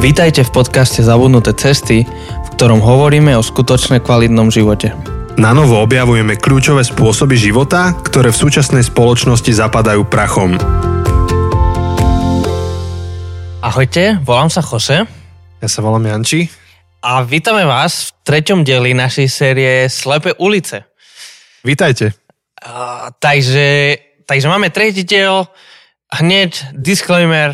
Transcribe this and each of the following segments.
Vítajte v podcaste Zabudnuté cesty, v ktorom hovoríme o skutočne kvalitnom živote. Na novo objavujeme kľúčové spôsoby života, ktoré v súčasnej spoločnosti zapadajú prachom. Ahojte, volám sa Jose Ja sa volám Janči. a vítame vás v treťom dieli našej série Slepe ulice. Vítajte. A, takže, takže máme tretí diel, hneď disclaimer,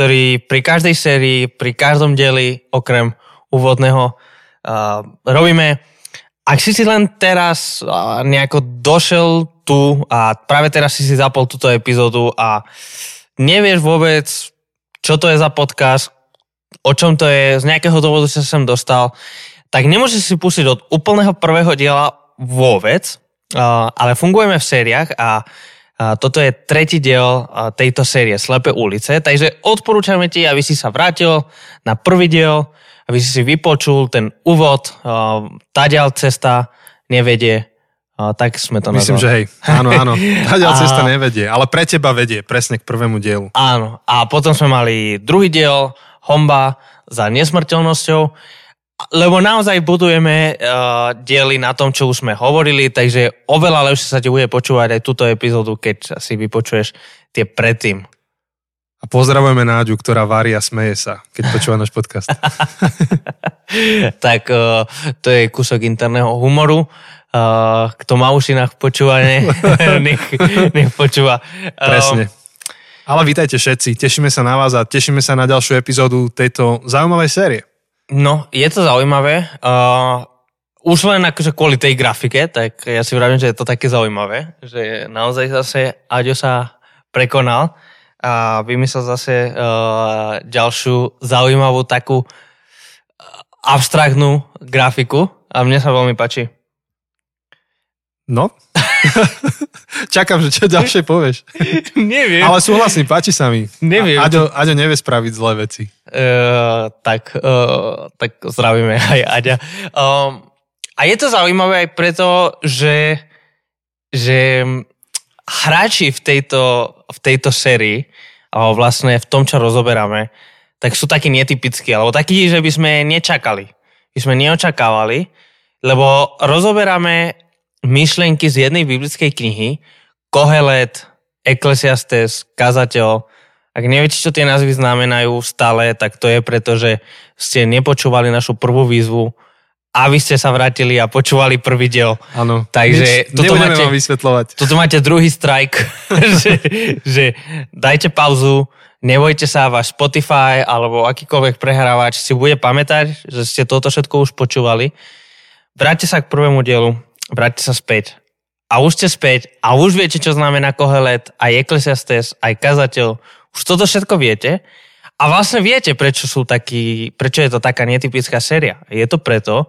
ktorý pri každej sérii, pri každom dieli, okrem úvodného, uh, robíme. Ak si si len teraz uh, nejako došel tu a práve teraz si si zapol túto epizódu a nevieš vôbec, čo to je za podcast, o čom to je, z nejakého dôvodu sa sem dostal, tak nemôžeš si pustiť od úplného prvého diela vôbec, uh, ale fungujeme v sériách a a toto je tretí diel tejto série Slepe ulice, takže odporúčame ti, aby si sa vrátil na prvý diel, aby si si vypočul ten úvod, tá ďal cesta nevedie, tak sme to Myslím, nazvali. že hej. Áno, áno. Tá A- cesta nevedie, ale pre teba vedie presne k prvému dielu. Áno, a potom sme mali druhý diel, Homba za nesmrteľnosťou, lebo naozaj budujeme uh, diely na tom, čo už sme hovorili, takže oveľa lepšie sa ti bude počúvať aj túto epizódu, keď si vypočuješ tie predtým. A pozdravujeme Náďu, ktorá varí a smeje sa, keď počúva náš podcast. tak uh, to je kúsok interného humoru. Uh, kto má uši na počúvanie, nech, nech počúva. Uh, Presne. Ale vítajte všetci, tešíme sa na vás a tešíme sa na ďalšiu epizódu tejto zaujímavej série. No, je to zaujímavé. Uh, už len akože kvôli tej grafike, tak ja si vravím, že je to také zaujímavé, že naozaj zase Aďo sa prekonal a vymyslel zase uh, ďalšiu zaujímavú takú abstraktnú grafiku a mne sa veľmi páči. No? Čakám, že čo ďalšie povieš. Neviem. Ale súhlasím, páči sa mi. Neviem. A- Aďo, Aďo nevie spraviť zlé veci. Uh, tak, uh, tak zdravíme aj Aďa. Um, a je to zaujímavé aj preto, že, že hráči v tejto, v tejto sérii, alebo vlastne v tom, čo rozoberáme, tak sú takí netypickí, alebo takí, že by sme nečakali. By sme neočakávali, lebo rozoberáme myšlienky z jednej biblickej knihy, Kohelet, Ecclesiastes, Kazateľ, ak neviete, čo tie názvy znamenajú stále, tak to je preto, že ste nepočúvali našu prvú výzvu a vy ste sa vrátili a počúvali prvý diel. Áno. Takže Nič, toto máte- vám vysvetľovať. Toto máte druhý strike, že, že dajte pauzu, nebojte sa, váš Spotify alebo akýkoľvek prehrávač si bude pamätať, že ste toto všetko už počúvali. Vráťte sa k prvému dielu, vráťte sa späť. A už ste späť a už viete, čo znamená Kohelet, aj Ecclesiastes, aj Kazateľ. Už toto všetko viete. A vlastne viete, prečo, sú takí, prečo je to taká netypická séria. Je to preto,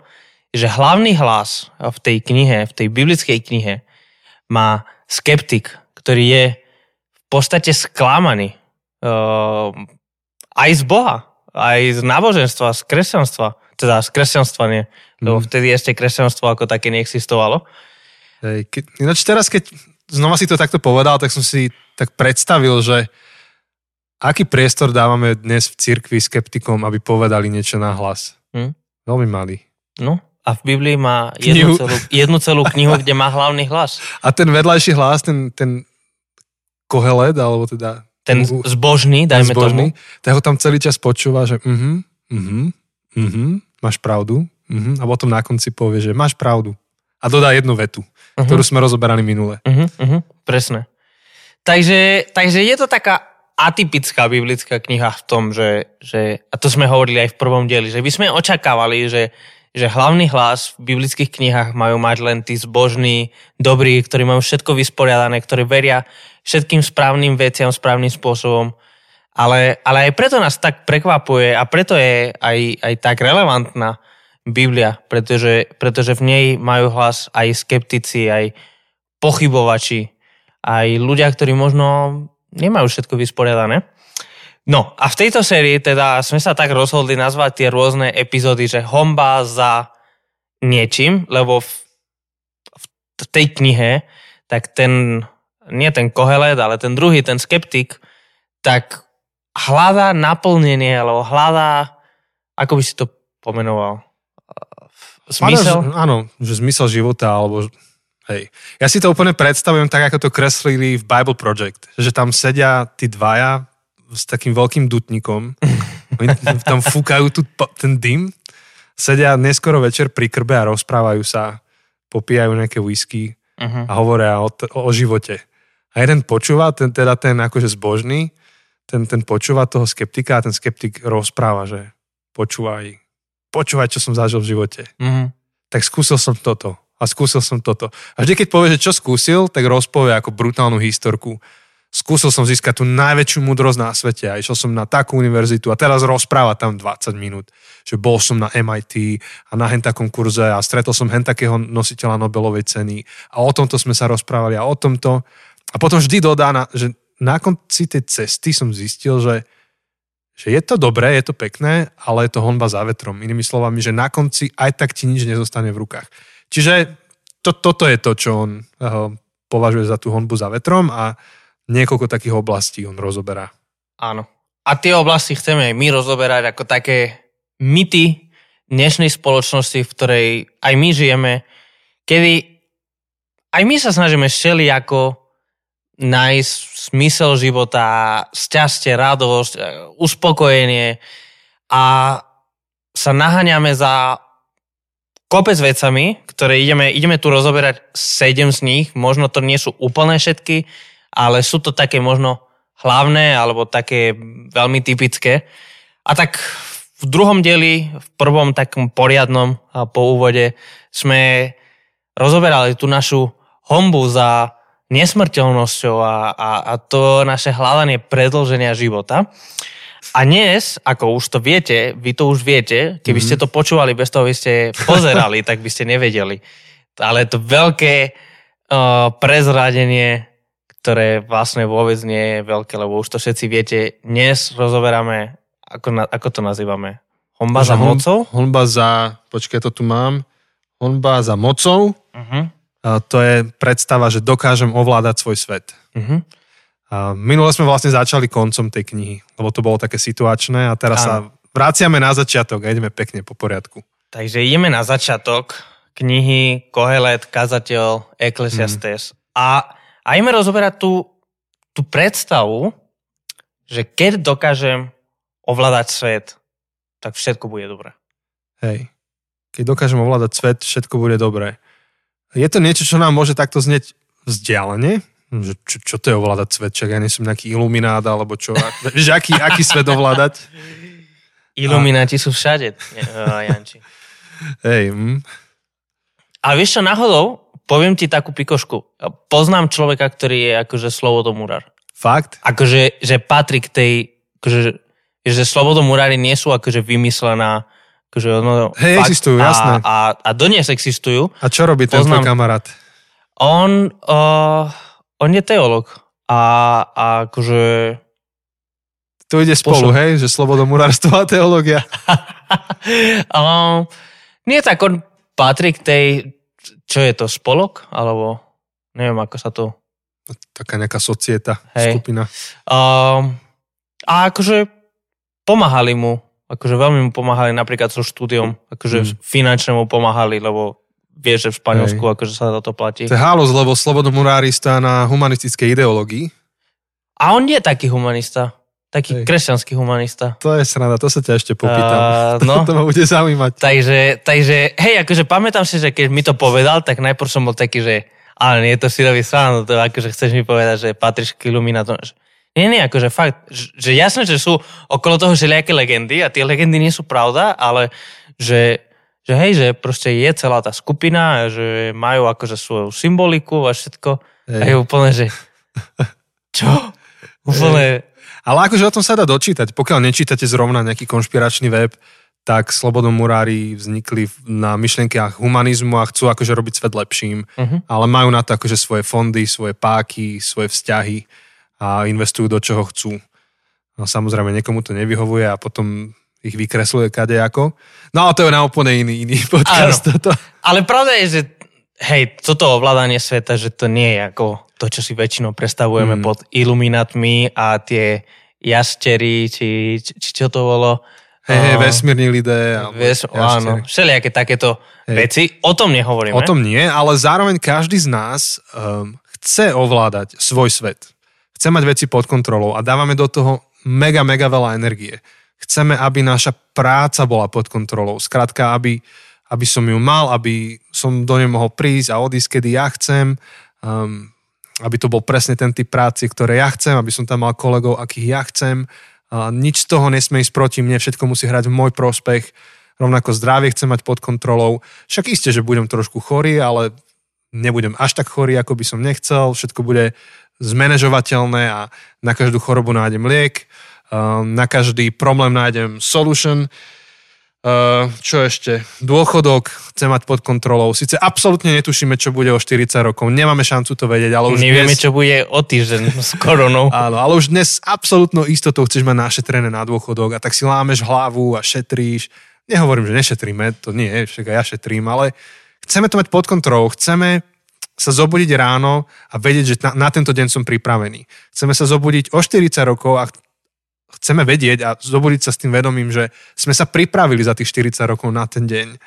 že hlavný hlas v tej knihe, v tej biblickej knihe má skeptik, ktorý je v podstate sklamaný uh, aj z Boha, aj z náboženstva, z kresťanstva. Teda z kresťanstva nie, lebo Mm. vtedy ešte kresťanstvo ako také neexistovalo. Hej, ke, ináč teraz, keď znova si to takto povedal, tak som si tak predstavil, že aký priestor dávame dnes v cirkvi skeptikom, aby povedali niečo na hlas. Hm? Veľmi malý. No, a v Biblii má jednu Knihu. celú, jednu celú knihu, kde má hlavný hlas. A ten vedľajší hlas, ten, ten kohelet, alebo teda Ten zbožný, ten dajme tomu. tak ho tam celý čas počúva, že mhm, mhm, mhm, máš pravdu, mhm, a potom na konci povie, že máš pravdu. A dodá jednu vetu, Mhm. ktorú sme rozoberali minule. Uh-huh, uh-huh, presne. Takže, takže je to taká atypická biblická kniha v tom, že, že, a to sme hovorili aj v prvom dieli, že by sme očakávali, že, že hlavný hlas v biblických knihách majú mať len tí zbožní, dobrí, ktorí majú všetko vysporiadané, ktorí veria všetkým správnym veciam, správnym spôsobom. Ale, ale aj preto nás tak prekvapuje a preto je aj, aj tak relevantná Biblia, pretože, pretože v nej majú hlas aj skeptici, aj pochybovači, aj ľudia, ktorí možno nemajú všetko vysporiadané. No a v tejto sérii teda sme sa tak rozhodli nazvať tie rôzne epizódy, že homba za niečím, lebo v, v tej knihe tak ten, nie ten kohelet, ale ten druhý, ten skeptik, tak hľadá naplnenie, alebo hľadá ako by si to pomenoval? Zmysel? Áno, že zmysel života, alebo hej. Ja si to úplne predstavujem tak, ako to kreslili v Bible Project, že tam sedia tí dvaja s takým veľkým dutníkom, tam fúkajú tu ten dym, sedia neskoro večer pri krbe a rozprávajú sa, popíjajú nejaké whisky uh-huh. a hovoria o, o, o živote. A jeden počúva, ten, teda ten akože zbožný, ten, ten počúva toho skeptika a ten skeptik rozpráva, že počúvaj, počúvaj, čo som zažil v živote. Mm-hmm. Tak skúsil som toto a skúsil som toto. A vždy, keď povie, že čo skúsil, tak rozpovie ako brutálnu historku. Skúsil som získať tú najväčšiu múdrosť na svete a išiel som na takú univerzitu a teraz rozpráva tam 20 minút, že bol som na MIT a na hen takom kurze a stretol som hen takého nositeľa Nobelovej ceny a o tomto sme sa rozprávali a o tomto. A potom vždy dodá, že na konci tej cesty som zistil, že že je to dobré, je to pekné, ale je to honba za vetrom. Inými slovami, že na konci aj tak ti nič nezostane v rukách. Čiže to, toto je to, čo on uh, považuje za tú honbu za vetrom a niekoľko takých oblastí on rozoberá. Áno. A tie oblasti chceme my rozoberať ako také myty dnešnej spoločnosti, v ktorej aj my žijeme, kedy aj my sa snažíme šeli ako nájsť smysel života, šťastie, radosť, e, uspokojenie a sa naháňame za kopec vecami, ktoré ideme, ideme tu rozoberať sedem z nich, možno to nie sú úplne všetky, ale sú to také možno hlavné alebo také veľmi typické. A tak v druhom dieli, v prvom takom poriadnom po úvode sme rozoberali tú našu hombu za nesmrteľnosťou a, a, a to naše hľadanie predlženia života. A dnes, ako už to viete, vy to už viete, keby mm-hmm. ste to počúvali bez toho, by ste pozerali, tak by ste nevedeli. Ale to veľké uh, prezradenie, ktoré vlastne vôbec nie je veľké, lebo už to všetci viete. Dnes rozoberáme, ako, na, ako to nazývame? Honba za mocou? Honba za, počkaj, to tu mám. Honba za mocou. Uh-huh to je predstava, že dokážem ovládať svoj svet. Uh-huh. A minule sme vlastne začali koncom tej knihy, lebo to bolo také situačné a teraz ano. sa vraciame na začiatok a ideme pekne po poriadku. Takže ideme na začiatok knihy Kohelet, Kazateľ, Ecclesiastes. Mm. A, a ideme rozoberať tú, tú predstavu, že keď dokážem ovládať svet, tak všetko bude dobré. Hej. Keď dokážem ovládať svet, všetko bude dobré. Je to niečo, čo nám môže takto znieť vzdialene? Že čo, čo to je ovládať svet? Čak ja nie som nejaký iluminát, alebo čo? Vieš, aký, aký svet ovládať? Ilumináti a... sú všade, Janči. Hej. Hm. A vieš čo, náhodou, poviem ti takú pikošku. Poznám človeka, ktorý je akože slobodomurár. Fakt? Akože, že patrí k tej, akože, že slobodomurári nie sú akože vymyslená Akože ono, Hej, fakt, existujú, a, jasné. A, a dnes existujú. A čo robí ten tvoj kamarát? On, uh, on je teolog. A, a akože... To ide spolu, Pošlo. hej? Že slobodomurárstvo a teológia. um, nie tak, on patrí k tej... Čo je to, spolok? Alebo neviem, ako sa to... Taká nejaká societa, hej. skupina. Um, a akože pomáhali mu akože veľmi mu pomáhali napríklad so štúdiom, akože mm. finančne mu pomáhali, lebo vieš, že v Španielsku Hej. akože sa za to platí. To je halos, lebo slobodomurári stá na humanistickej ideológii. A on je taký humanista. Taký Hej. kresťanský humanista. To je sranda, to sa ťa ešte popýtam. Uh, no, to, ma bude zaujímať. Takže, takže, hej, akože pamätám si, že keď mi to povedal, tak najprv som bol taký, že ale nie je to syrový sranda, to akože chceš mi povedať, že patríš k iluminátom. Nie, nie, akože fakt, že jasné, že sú okolo toho všelijaké legendy a tie legendy nie sú pravda, ale že, že hej, že proste je celá tá skupina, že majú akože svoju symboliku a všetko. Hej. A je úplne, že čo? Úplne... Ale akože o tom sa dá dočítať. Pokiaľ nečítate zrovna nejaký konšpiračný web, tak slobodomurári vznikli na myšlienkach humanizmu a chcú akože robiť svet lepším, uh-huh. ale majú na to akože svoje fondy, svoje páky, svoje vzťahy a investujú do čoho chcú. No samozrejme, niekomu to nevyhovuje a potom ich vykresluje kadejako. No ale to je na úplne iný, iný podcast. Toto. Ale pravda je, že hej, toto ovládanie sveta, že to nie je ako to, čo si väčšinou predstavujeme mm. pod iluminátmi a tie jastery, či, či, či čo to bolo, Hej, hej, vesmírni lidé. Vieš, áno, všelijaké takéto hej. veci. O tom nehovoríme. O tom nie, ale zároveň každý z nás um, chce ovládať svoj svet. Chce mať veci pod kontrolou a dávame do toho mega, mega veľa energie. Chceme, aby naša práca bola pod kontrolou. Skrátka, aby, aby som ju mal, aby som do nej mohol prísť a odísť, kedy ja chcem. Um, aby to bol presne ten typ práci, ktoré ja chcem, aby som tam mal kolegov, akých ja chcem. A nič z toho nesmie ísť proti mne, všetko musí hrať v môj prospech. Rovnako zdravie chcem mať pod kontrolou. Však isté, že budem trošku chorý, ale nebudem až tak chorý, ako by som nechcel. Všetko bude zmanéžovateľné a na každú chorobu nájdem liek, na každý problém nájdem solution. Uh, čo ešte? Dôchodok chcem mať pod kontrolou. Sice absolútne netušíme, čo bude o 40 rokov. Nemáme šancu to vedieť, ale už Nevieme, dnes... čo bude o týždeň s koronou. Áno, ale už dnes absolútnou istotou chceš mať našetrené na dôchodok a tak si lámeš hlavu a šetríš. Nehovorím, že nešetríme, to nie, však aj ja šetrím, ale chceme to mať pod kontrolou. Chceme sa zobudiť ráno a vedieť, že na, na tento deň som pripravený. Chceme sa zobudiť o 40 rokov a chceme vedieť a zobudiť sa s tým vedomím, že sme sa pripravili za tých 40 rokov na ten deň.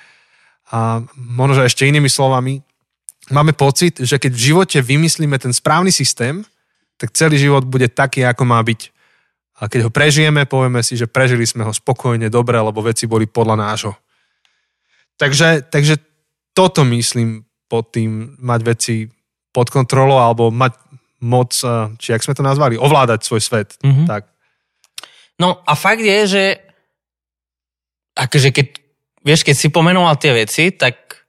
A možno, že ešte inými slovami, máme pocit, že keď v živote vymyslíme ten správny systém, tak celý život bude taký, ako má byť. A keď ho prežijeme, povieme si, že prežili sme ho spokojne, dobre, lebo veci boli podľa nášho. Takže, takže toto myslím pod tým mať veci pod kontrolou alebo mať moc, či jak sme to nazvali, ovládať svoj svet. Mm-hmm. Tak. No a fakt je, že akože keď, vieš, keď si pomenoval tie veci, tak,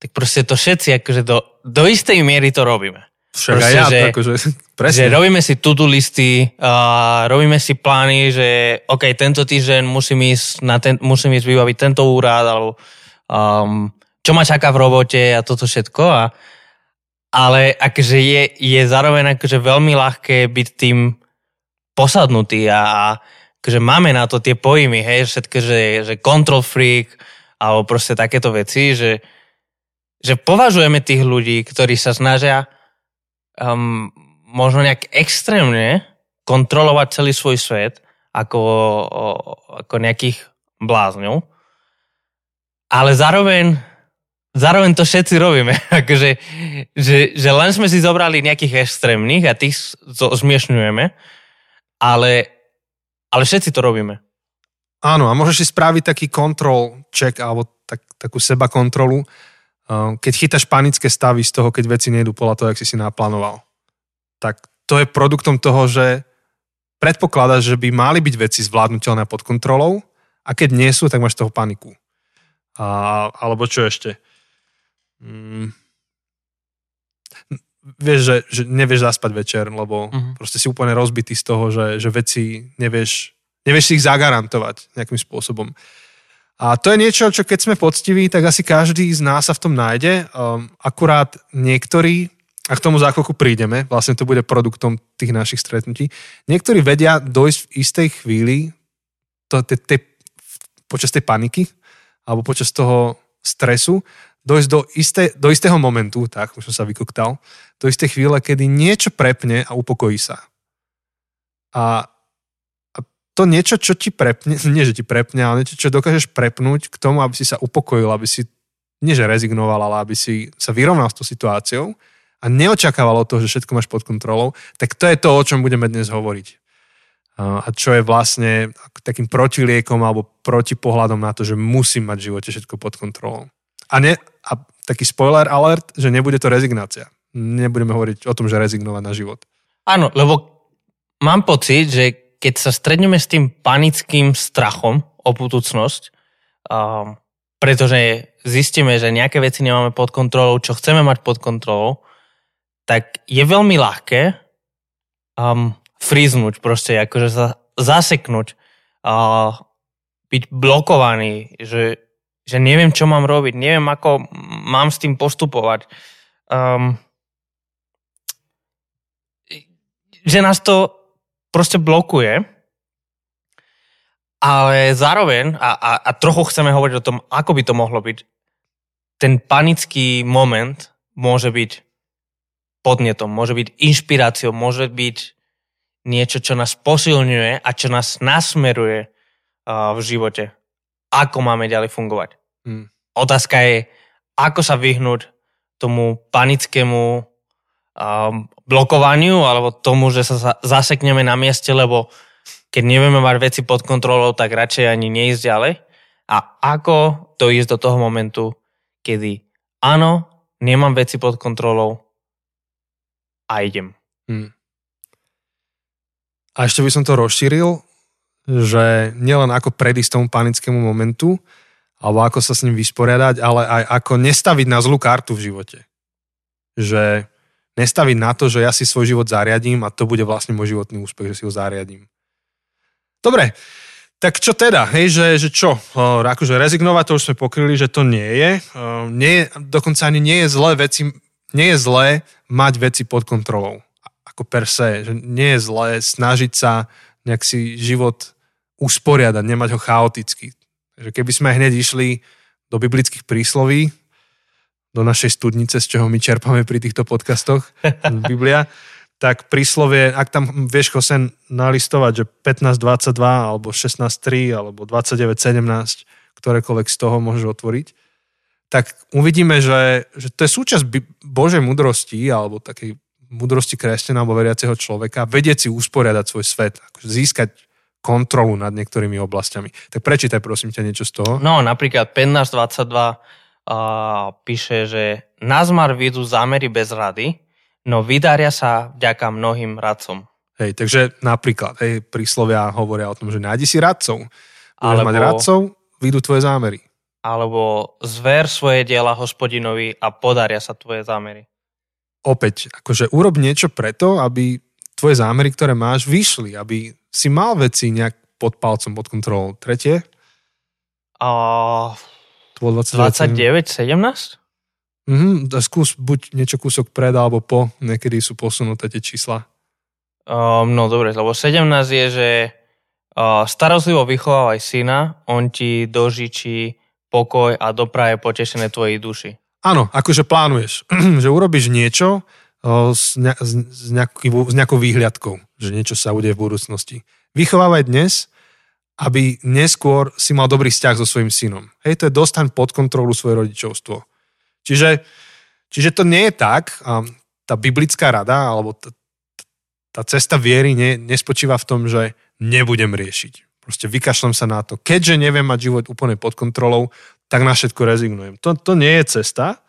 tak proste to všetci akože do, do istej miery to robíme. Však proste, ja, že, akože, presne. Že robíme si to-do listy, uh, robíme si plány, že OK, tento týždeň musím ísť, na ten, musím ísť vybaviť tento úrad, alebo um, čo ma čaká v robote a toto všetko. A, ale akože je, je zároveň akože veľmi ľahké byť tým posadnutý a, a akože máme na to tie pojmy, hej, všetko, že, že control freak alebo proste takéto veci, že, že považujeme tých ľudí, ktorí sa snažia um, možno nejak extrémne kontrolovať celý svoj svet ako, ako nejakých blázňov, ale zároveň zároveň to všetci robíme. akože, že, že len sme si zobrali nejakých extrémnych a tých zmiešňujeme ale, ale všetci to robíme. Áno, a môžeš si spraviť taký kontrol check alebo tak, takú seba kontrolu, uh, keď chytáš panické stavy z toho, keď veci nejdu podľa toho, jak si si naplánoval. Tak to je produktom toho, že predpokladaš, že by mali byť veci zvládnutelné pod kontrolou a keď nie sú, tak máš toho paniku. A, alebo čo ešte? Mm, vieš, že, že nevieš zaspať večer, lebo uh-huh. proste si úplne rozbitý z toho, že, že veci nevieš, nevieš si ich zagarantovať nejakým spôsobom. A to je niečo, čo keď sme poctiví, tak asi každý z nás sa v tom nájde. Um, akurát niektorí, a k tomu za chvíľku prídeme, vlastne to bude produktom tých našich stretnutí, niektorí vedia dojsť v istej chvíli to, te, te, počas tej paniky alebo počas toho stresu dojsť do, isté, do istého momentu, tak, už som sa vykoktal, do istej chvíle, kedy niečo prepne a upokojí sa. A, a to niečo, čo ti prepne, nie že ti prepne, ale niečo, čo dokážeš prepnúť k tomu, aby si sa upokojil, aby si, nie že rezignoval, ale aby si sa vyrovnal s tou situáciou a neočakával od toho, že všetko máš pod kontrolou, tak to je to, o čom budeme dnes hovoriť. A čo je vlastne takým protiliekom alebo protipohľadom na to, že musím mať v živote všetko pod kontrolou. A, ne, a taký spoiler alert, že nebude to rezignácia. Nebudeme hovoriť o tom, že rezignovať na život. Áno, lebo mám pocit, že keď sa stredneme s tým panickým strachom o budúcnosť, um, pretože zistíme, že nejaké veci nemáme pod kontrolou, čo chceme mať pod kontrolou, tak je veľmi ľahké um, fríznúť, proste akože sa zaseknúť, uh, byť blokovaný, že že neviem, čo mám robiť, neviem, ako mám s tým postupovať. Um, že nás to proste blokuje, ale zároveň, a, a, a trochu chceme hovoriť o tom, ako by to mohlo byť, ten panický moment môže byť podnetom, môže byť inšpiráciou, môže byť niečo, čo nás posilňuje a čo nás nasmeruje uh, v živote. Ako máme ďalej fungovať. Hmm. Otázka je, ako sa vyhnúť tomu panickému um, blokovaniu alebo tomu, že sa zasekneme na mieste, lebo keď nevieme mať veci pod kontrolou, tak radšej ani neísť ďalej. A ako to ísť do toho momentu, kedy áno, nemám veci pod kontrolou a idem. Hmm. A ešte by som to rozšíril, že nielen ako predísť tomu panickému momentu, alebo ako sa s ním vysporiadať, ale aj ako nestaviť na zlú kartu v živote. Že nestaviť na to, že ja si svoj život zariadím a to bude vlastne môj životný úspech, že si ho zariadím. Dobre, tak čo teda, hej, že, že čo, akože rezignovať, to už sme pokryli, že to nie je. Nie, dokonca ani nie je zlé veci, nie je zlé mať veci pod kontrolou ako per se, že nie je zlé snažiť sa nejak si život usporiadať, nemať ho chaoticky. Takže keby sme hneď išli do biblických prísloví, do našej studnice, z čoho my čerpame pri týchto podcastoch, Biblia, tak príslovie, ak tam vieš Chosen nalistovať, že 15.22 alebo 16.3 alebo 29.17, ktorékoľvek z toho môžeš otvoriť, tak uvidíme, že, že to je súčasť Božej mudrosti alebo takej múdrosti kresťana alebo veriaceho človeka, vedieť si usporiadať svoj svet, akože získať kontrolu nad niektorými oblastiami. Tak prečítaj prosím ťa niečo z toho. No, napríklad 15.22 uh, píše, že nazmar vidú zámery bez rady, no vydaria sa vďaka mnohým radcom. Hej, takže napríklad, hej, príslovia hovoria o tom, že nájdi si radcov. Alebo, mať radcov, vidú tvoje zámery. Alebo zver svoje diela hospodinovi a podaria sa tvoje zámery opäť, akože urob niečo preto, aby tvoje zámery, ktoré máš, vyšli, aby si mal veci nejak pod palcom, pod kontrolou. Tretie? Uh, 29, 17? Mhm, skús buď niečo kúsok pred alebo po, niekedy sú posunuté tie čísla. Um, no dobre, lebo 17 je, že uh, starostlivo vychovávaj syna, on ti dožičí pokoj a dopraje potešené tvojej duši. Áno, akože plánuješ, že urobíš niečo s, ne, s, nejaký, s nejakou výhľadkou, že niečo sa udeje v budúcnosti. Vychovávaj dnes, aby neskôr si mal dobrý vzťah so svojím synom. Hej, to je dostaň pod kontrolu svoje rodičovstvo. Čiže, čiže to nie je tak, a tá biblická rada, alebo tá, tá cesta viery nie, nespočíva v tom, že nebudem riešiť. Proste vykašlem sa na to. Keďže neviem mať život úplne pod kontrolou, tak na všetko rezignujem. To, to nie je cesta.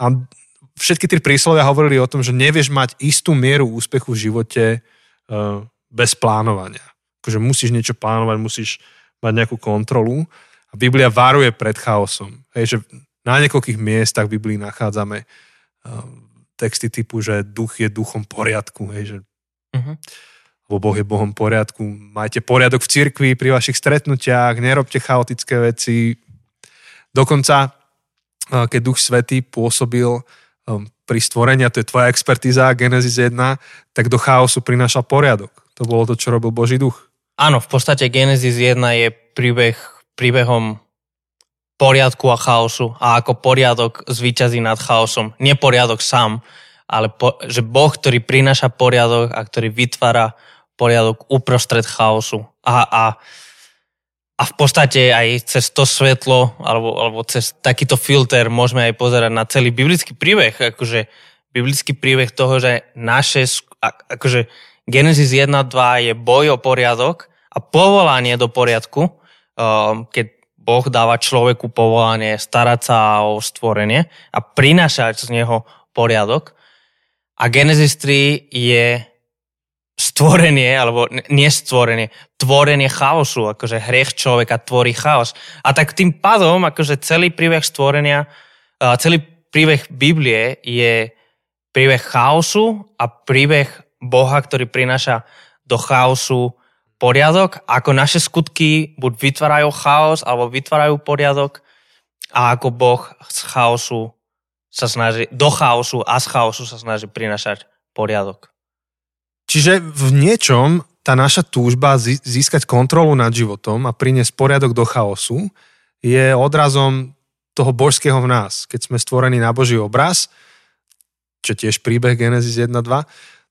A všetky tie príslovia hovorili o tom, že nevieš mať istú mieru úspechu v živote uh, bez plánovania. Akože musíš niečo plánovať, musíš mať nejakú kontrolu. A Biblia varuje pred chaosom. Hej, že na niekoľkých miestach v Biblii nachádzame uh, texty typu, že duch je duchom poriadku. Hej, že uh-huh. Lebo Boh je Bohom poriadku. Majte poriadok v cirkvi pri vašich stretnutiach, nerobte chaotické veci, Dokonca, keď Duch Svetý pôsobil pri stvorení, a to je tvoja expertíza, Genesis 1, tak do chaosu prinášal poriadok. To bolo to, čo robil Boží duch. Áno, v podstate Genesis 1 je príbeh, príbehom poriadku a chaosu a ako poriadok zvíťazí nad chaosom. Nie poriadok sám, ale po, že Boh, ktorý prináša poriadok a ktorý vytvára poriadok uprostred chaosu. A, a a v podstate aj cez to svetlo alebo, alebo cez takýto filter môžeme aj pozerať na celý biblický príbeh. Akože biblický príbeh toho, že naše, akože Genesis 1 2 je boj o poriadok a povolanie do poriadku, um, keď Boh dáva človeku povolanie starať sa o stvorenie a prinášať z neho poriadok. A Genesis 3 je stvorenie, alebo nie stvorenie, tvorenie chaosu, akože hriech človeka tvorí chaos. A tak tým pádom, akože celý príbeh stvorenia, celý príbeh Biblie je príbeh chaosu a príbeh Boha, ktorý prináša do chaosu poriadok, ako naše skutky buď vytvárajú chaos, alebo vytvárajú poriadok a ako Boh z chaosu sa snaží, do chaosu a z chaosu sa snaží prinášať poriadok. Čiže v niečom tá naša túžba získať kontrolu nad životom a priniesť poriadok do chaosu je odrazom toho božského v nás. Keď sme stvorení na Boží obraz, čo tiež príbeh Genesis 1.2,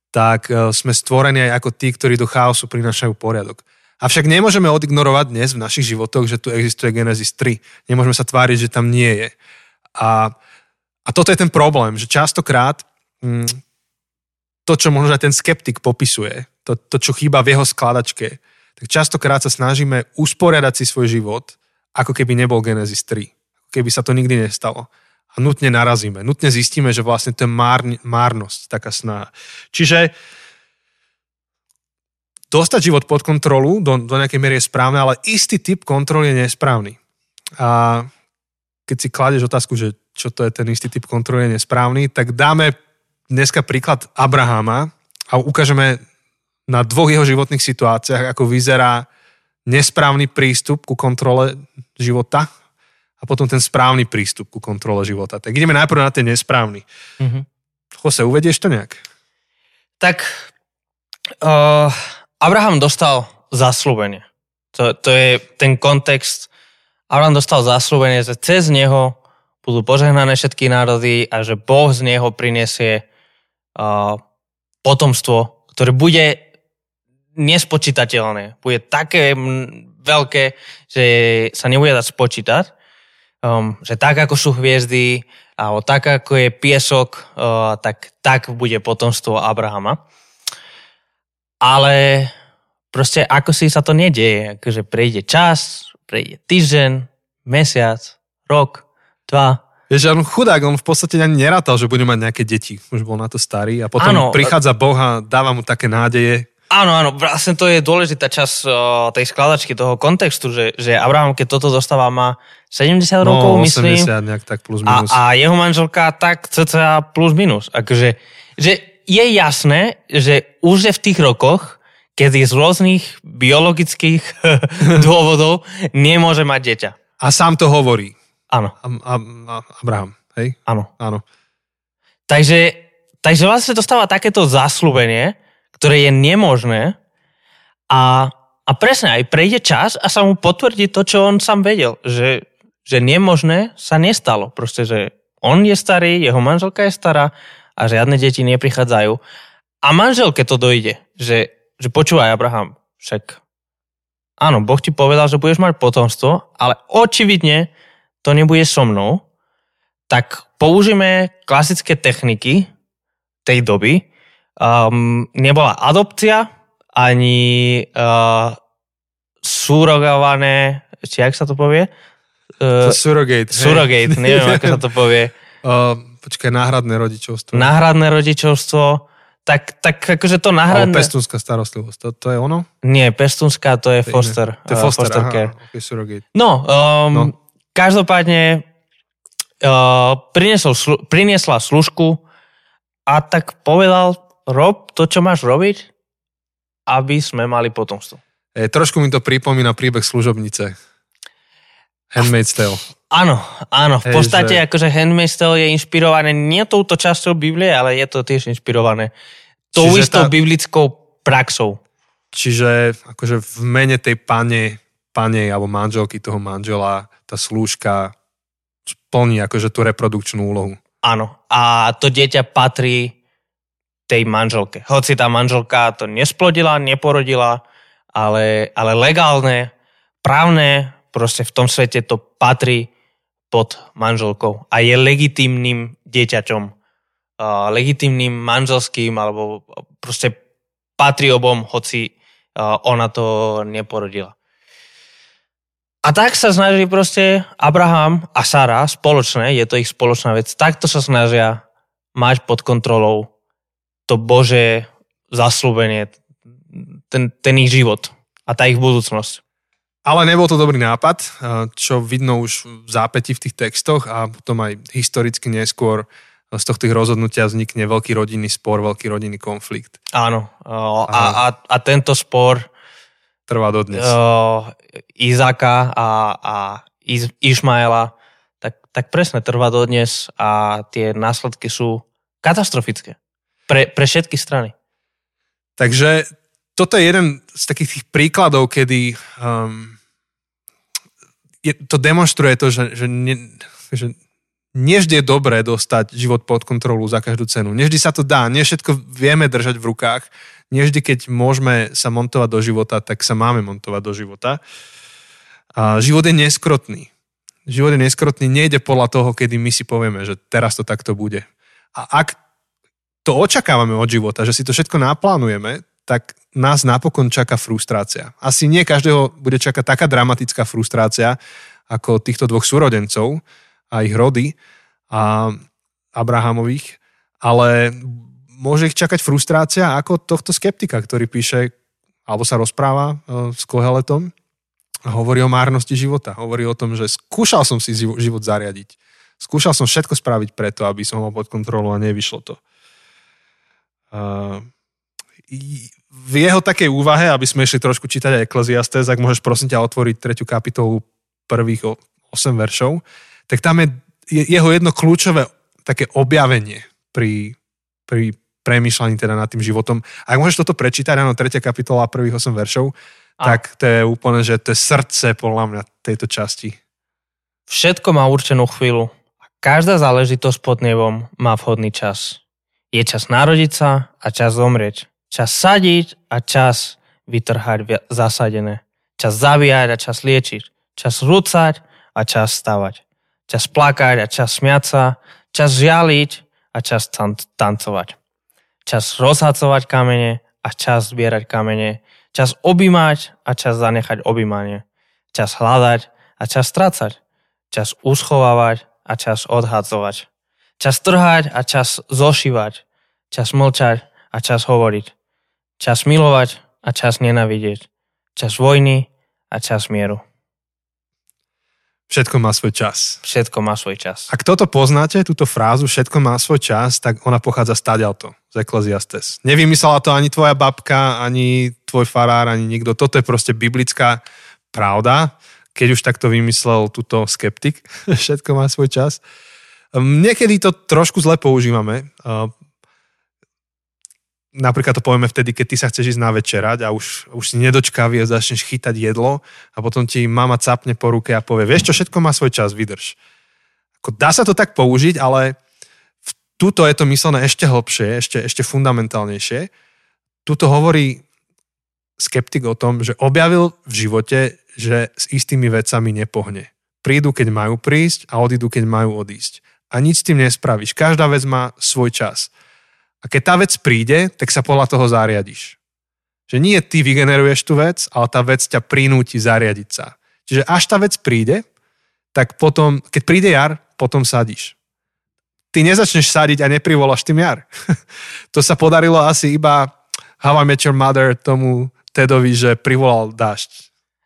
tak e, sme stvorení aj ako tí, ktorí do chaosu prinášajú poriadok. Avšak nemôžeme odignorovať dnes v našich životoch, že tu existuje Genesis 3. Nemôžeme sa tváriť, že tam nie je. A, a toto je ten problém, že častokrát mm, to, čo možno aj ten skeptik popisuje, to, to, čo chýba v jeho skladačke, tak častokrát sa snažíme usporiadať si svoj život, ako keby nebol Genesis 3. Ako keby sa to nikdy nestalo. A nutne narazíme. Nutne zistíme, že vlastne to je már, márnosť, taká snaha. Čiže dostať život pod kontrolu do, do nejakej miery je správne, ale istý typ kontroly je nesprávny. A keď si kladeš otázku, že čo to je ten istý typ kontroly je nesprávny, tak dáme dneska príklad Abrahama a ukážeme na dvoch jeho životných situáciách, ako vyzerá nesprávny prístup ku kontrole života a potom ten správny prístup ku kontrole života. Tak ideme najprv na ten nesprávny. Mm-hmm. Jose, uvedieš to nejak? Tak uh, Abraham dostal zaslúbenie. To, to je ten kontext. Abraham dostal zaslúbenie, že cez neho budú požehnané všetky národy a že Boh z neho prinesie potomstvo, ktoré bude nespočítateľné. Bude také veľké, že sa nebude dať spočítať. Um, že tak ako sú hviezdy, alebo tak ako je piesok, uh, tak, tak bude potomstvo Abrahama ale proste ako si sa to nedieje, akože prejde čas, prejde týždeň, mesiac, rok, dva. Vieš, on chudák, on v podstate ani nerátal, že bude mať nejaké deti. Už bol na to starý a potom ano, prichádza Boh a dáva mu také nádeje. Áno, áno, vlastne to je dôležitá časť tej skladačky, toho kontextu, že, že Abraham, keď toto dostáva, má 70 no, rokov, myslím. 80 nejak tak plus minus. A, a jeho manželka tak cca plus minus. Akože, že je jasné, že už je v tých rokoch, kedy z rôznych biologických dôvodov nemôže mať dieťa. A sám to hovorí. Áno. Abraham, hej? Áno. Áno. Takže, takže vlastne dostáva takéto zaslúbenie, ktoré je nemožné a, a presne aj prejde čas a sa mu potvrdí to, čo on sám vedel, že, že nemožné sa nestalo. Proste, že on je starý, jeho manželka je stará a žiadne deti neprichádzajú. A manželke to dojde, že, že počúvaj Abraham, však áno, Boh ti povedal, že budeš mať potomstvo, ale očividne to nebude so mnou, tak použijeme klasické techniky tej doby. Um, nebola adopcia, ani uh, surogované, či jak sa to povie? Uh, surrogate. Surrogate, neviem, ako sa to povie. Uh, počkaj, náhradné rodičovstvo. Náhradné rodičovstvo, tak, tak akože to náhradné... Ale pestúnská starostlivosť, to, to je ono? Nie, pestúnská to je foster. To je foster, foster aha, okay, surrogate. No, um, no, každopádne uh, priniesol, slu, priniesla služku a tak povedal, rob to, čo máš robiť, aby sme mali potomstvo. E, trošku mi to pripomína príbeh služobnice. Handmaid's Tale. Áno, áno. V podstate že... akože Handmaid's Tale je inšpirované nie touto časťou Biblie, ale je to tiež inšpirované tou Čiže istou tá... biblickou praxou. Čiže akože v mene tej pane, pane alebo manželky toho manžela tá slúžka splní akože tú reprodukčnú úlohu. Áno. A to dieťa patrí tej manželke. Hoci tá manželka to nesplodila, neporodila, ale, ale legálne, právne proste v tom svete to patrí pod manželkou a je legitímnym dieťaťom, uh, legitímnym manželským alebo proste patrí obom, hoci uh, ona to neporodila. A tak sa snaží proste Abraham a Sara spoločné, je to ich spoločná vec, takto sa snažia mať pod kontrolou to Bože zaslúbenie, ten, ten ich život a tá ich budúcnosť. Ale nebol to dobrý nápad, čo vidno už v zápäti v tých textoch a potom aj historicky neskôr z tohto rozhodnutia vznikne veľký rodinný spor, veľký rodinný konflikt. Áno. A, a, a tento spor trvá dodnes. Izáka a, a Iz, Išmaela tak, tak presne trvá dodnes a tie následky sú katastrofické pre, pre všetky strany. Takže toto je jeden z takých tých príkladov, kedy um, je, to demonstruje to, že, že, ne, že nevždy je dobré dostať život pod kontrolu za každú cenu. Nevždy sa to dá, nie všetko vieme držať v rukách, nie vždy, keď môžeme sa montovať do života, tak sa máme montovať do života. A život je neskrotný. Život je neskrotný, nejde podľa toho, kedy my si povieme, že teraz to takto bude. A ak to očakávame od života, že si to všetko naplánujeme, tak nás napokon čaká frustrácia. Asi nie každého bude čakať taká dramatická frustrácia ako týchto dvoch súrodencov a ich rody a Abrahamových, ale môže ich čakať frustrácia ako tohto skeptika, ktorý píše alebo sa rozpráva e, s Koheletom a hovorí o márnosti života. Hovorí o tom, že skúšal som si život zariadiť. Skúšal som všetko spraviť preto, aby som ho pod kontrolou a nevyšlo to. Uh, v jeho takej úvahe, aby sme išli trošku čítať aj Ecclesiastes, ak môžeš prosím ťa otvoriť tretiu kapitolu prvých 8 veršov, tak tam je jeho jedno kľúčové také objavenie pri, pri premýšľaní teda nad tým životom. Ak môžeš toto prečítať, áno, tretia kapitola prvých 8 veršov, a. tak to je úplne, že to je srdce podľa mňa tejto časti. Všetko má určenú chvíľu. A každá záležitosť pod nebom má vhodný čas. Je čas narodiť sa a čas zomrieť. Čas sadiť a čas vytrhať zasadené. Čas zabíjať a čas liečiť. Čas rúcať a čas stavať. Čas plakať a čas smiať sa. Čas žialiť a čas tancovať. Čas rozhacovať kamene a čas zbierať kamene Čas objímať a čas zanechať objímanie. Čas hľadať a čas strácať. Čas uschovávať a čas odhadzovať. Čas trhať a čas zošívať. Čas mlčať a čas hovoriť. Čas milovať a čas nenavidieť. Čas vojny a čas mieru. Všetko má svoj čas. Všetko má svoj čas. Ak toto poznáte, túto frázu všetko má svoj čas, tak ona pochádza stadialto, z Ecclesiastes. Nevymyslela to ani tvoja babka, ani tvoj farár, ani nikto. Toto je proste biblická pravda. Keď už takto vymyslel túto skeptik, všetko má svoj čas. Hm, niekedy to trošku zle používame napríklad to povieme vtedy, keď ty sa chceš ísť na večerať a už, už si nedočkavý a začneš chytať jedlo a potom ti mama capne po ruke a povie, vieš čo, všetko má svoj čas, vydrž. Ako dá sa to tak použiť, ale v tuto je to myslené ešte hlbšie, ešte, ešte fundamentálnejšie. Tuto hovorí skeptik o tom, že objavil v živote, že s istými vecami nepohne. Prídu, keď majú prísť a odídu, keď majú odísť. A nič s tým nespravíš. Každá vec má svoj čas. A keď tá vec príde, tak sa podľa toho zariadiš. Že nie ty vygeneruješ tú vec, ale tá vec ťa prinúti zariadiť sa. Čiže až tá vec príde, tak potom, keď príde jar, potom sadíš. Ty nezačneš sadiť a neprivoláš tým jar. to sa podarilo asi iba How I Met Your Mother tomu Tedovi, že privolal dážď.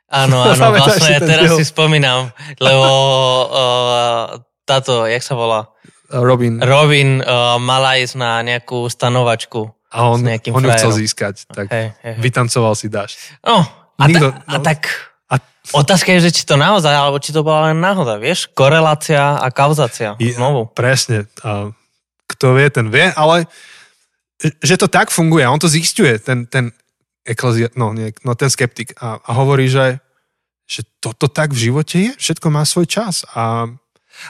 Áno, áno, vlastne teraz si spomínam, lebo uh, táto, jak sa volá? Robin. Robin uh, mala ísť na nejakú stanovačku. A on, on ju chcel získať, tak hey, hey. vytancoval si dáš. No, a, Nikto, ta, no. a tak a... otázka je, že či to naozaj, alebo či to bola len náhoda, vieš? Korelácia a kauzácia. Je, znovu. Presne. A kto vie, ten vie, ale že to tak funguje, on to zistuje, ten, ten eklezia, no, nie, no ten skeptik a, a hovorí, že, že toto tak v živote je, všetko má svoj čas a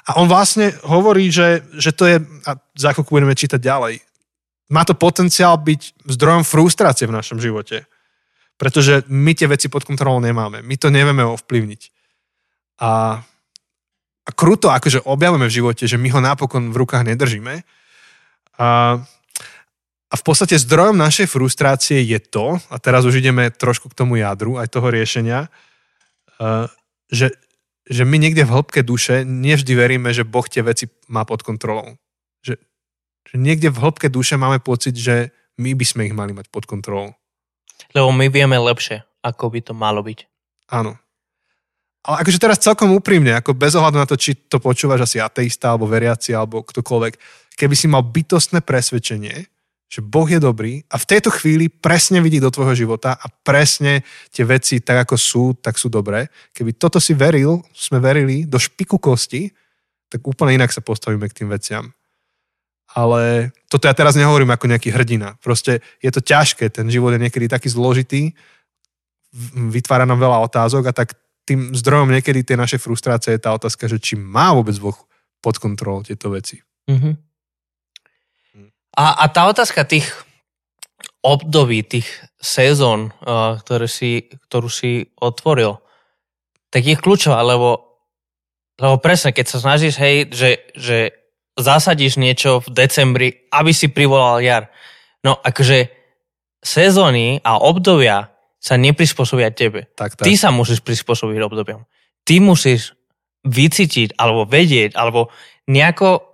a on vlastne hovorí, že, že to je, a za chvíľku budeme čítať ďalej, má to potenciál byť zdrojom frustrácie v našom živote. Pretože my tie veci pod kontrolou nemáme. My to nevieme ovplyvniť. A, a kruto akože objavíme v živote, že my ho napokon v rukách nedržíme. A, a v podstate zdrojom našej frustrácie je to, a teraz už ideme trošku k tomu jadru aj toho riešenia, že, že my niekde v hĺbke duše nevždy veríme, že Boh tie veci má pod kontrolou. Že, že niekde v hĺbke duše máme pocit, že my by sme ich mali mať pod kontrolou. Lebo my vieme lepšie, ako by to malo byť. Áno. Ale akože teraz celkom úprimne, ako bez ohľadu na to, či to počúvaš asi ateista, alebo veriaci, alebo ktokoľvek, keby si mal bytostné presvedčenie, že Boh je dobrý a v tejto chvíli presne vidí do tvojho života a presne tie veci tak ako sú, tak sú dobré. Keby toto si veril, sme verili do špiku kosti, tak úplne inak sa postavíme k tým veciam. Ale toto ja teraz nehovorím ako nejaký hrdina. Proste je to ťažké, ten život je niekedy taký zložitý, vytvára nám veľa otázok a tak tým zdrojom niekedy tej našej frustrácie je tá otázka, že či má vôbec Boh pod kontrolou tieto veci. Mm-hmm. A, a tá otázka tých období tých sezón, uh, ktoré si, ktorú si otvoril, tak je kľúčová, lebo, lebo presne, keď sa snažíš, hej, že, že zasadíš niečo v decembri, aby si privolal jar. No akože sezóny a obdobia sa neprispôsobia tebe. Tak, tak. Ty sa musíš prispôsobiť obdobiam. Ty musíš vycítiť, alebo vedieť, alebo nejako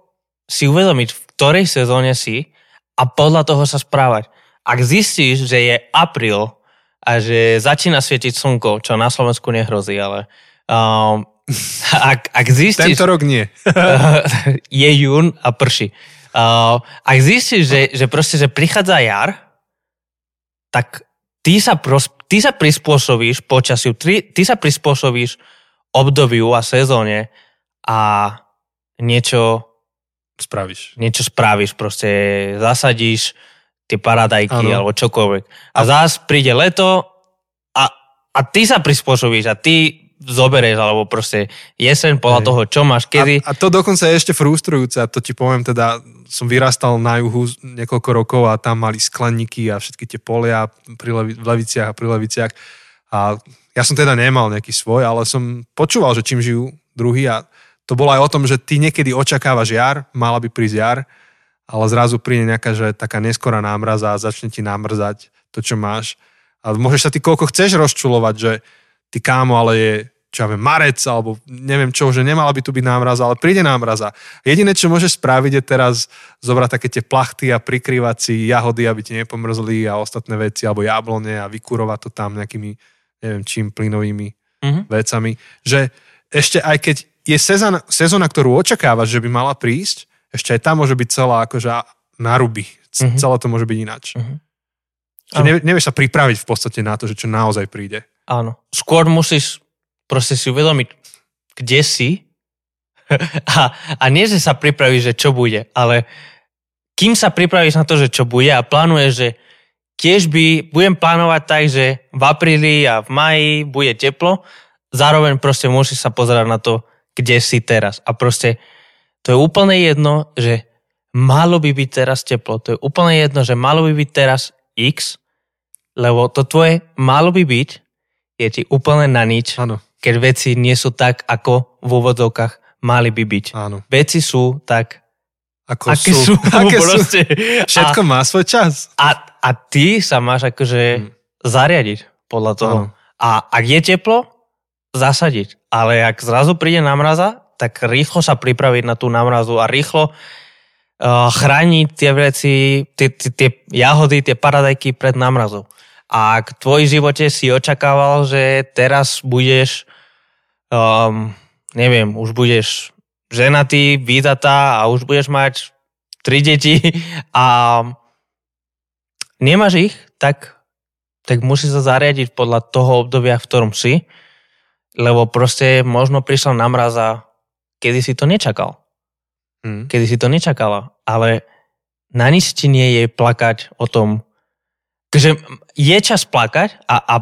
si uvedomiť, v ktorej sezóne si a podľa toho sa správať. Ak zistíš, že je apríl a že začína svietiť slnko, čo na Slovensku nehrozí, ale um, ak, ak zistíš... Tento rok nie. je jún a prší. Uh, ak zistíš, že, že proste, že prichádza jar, tak ty sa, pros, ty sa prispôsobíš počasiu, ty, ty sa prispôsobíš obdobiu a sezóne a niečo spravíš. Niečo spravíš, proste zasadíš tie paradajky ano. alebo čokoľvek. A, a zás príde leto a, a ty sa prispôsobíš a ty zoberieš, alebo proste jeseň podľa Hej. toho, čo máš, kedy. A, a to dokonca je ešte frustrujúce, a to ti poviem teda, som vyrastal na juhu niekoľko rokov a tam mali skleníky a všetky tie polia pri levi, v Leviciach a pri Leviciach. A ja som teda nemal nejaký svoj, ale som počúval, že čím žijú druhý a to bolo aj o tom, že ty niekedy očakávaš jar, mala by prísť jar, ale zrazu príde nejaká, že taká neskorá námraza a začne ti námrzať to, čo máš. A môžeš sa ty koľko chceš rozčulovať, že ty kámo, ale je čo ja viem, marec, alebo neviem čo, že nemala by tu byť námraza, ale príde námraza. Jediné, čo môžeš spraviť, je teraz zobrať také tie plachty a prikrývať si jahody, aby ti nepomrzli a ostatné veci, alebo jablone a vykurovať to tam nejakými, neviem čím, plynovými mm-hmm. vecami. Že ešte aj keď je sezóna, sezóna, ktorú očakávaš, že by mala prísť, ešte aj tam môže byť celá akože na ruby. Mm-hmm. Celé to môže byť ináč. Mm-hmm. Že nevieš sa pripraviť v podstate na to, že čo naozaj príde. Áno. Skôr musíš proste si uvedomiť, kde si a, a nie, že sa pripravíš, že čo bude, ale kým sa pripravíš na to, že čo bude a plánuješ, že tiež by, budem plánovať tak, že v apríli a v maji bude teplo, zároveň proste musíš sa pozerať na to, kde si teraz. A proste to je úplne jedno, že malo by byť teraz teplo. To je úplne jedno, že malo by byť teraz X, lebo to tvoje malo by byť je ti úplne na nič. Ano keď veci nie sú tak, ako v úvodzovkách mali by byť. Áno. Veci sú tak, ako aké sú. sú aké proste. Sú. Všetko a, má svoj čas. A, a ty sa máš akože hmm. zariadiť podľa toho. Áno. A ak je teplo, zasadiť. Ale ak zrazu príde namraza, tak rýchlo sa pripraviť na tú namrazu a rýchlo uh, chrániť tie veci, tie, tie, tie jahody, tie paradajky pred namrazou. A ak v tvojom živote si očakával, že teraz budeš um, neviem, už budeš ženatý, vydatá a už budeš mať tri deti a nemáš ich, tak, tak musíš sa zariadiť podľa toho obdobia, v ktorom si, lebo proste možno prišla na mraza, kedy si to nečakal. Hmm. Kedy si to nečakala. Ale na nič ti nie je plakať o tom, že je čas plakať a, a,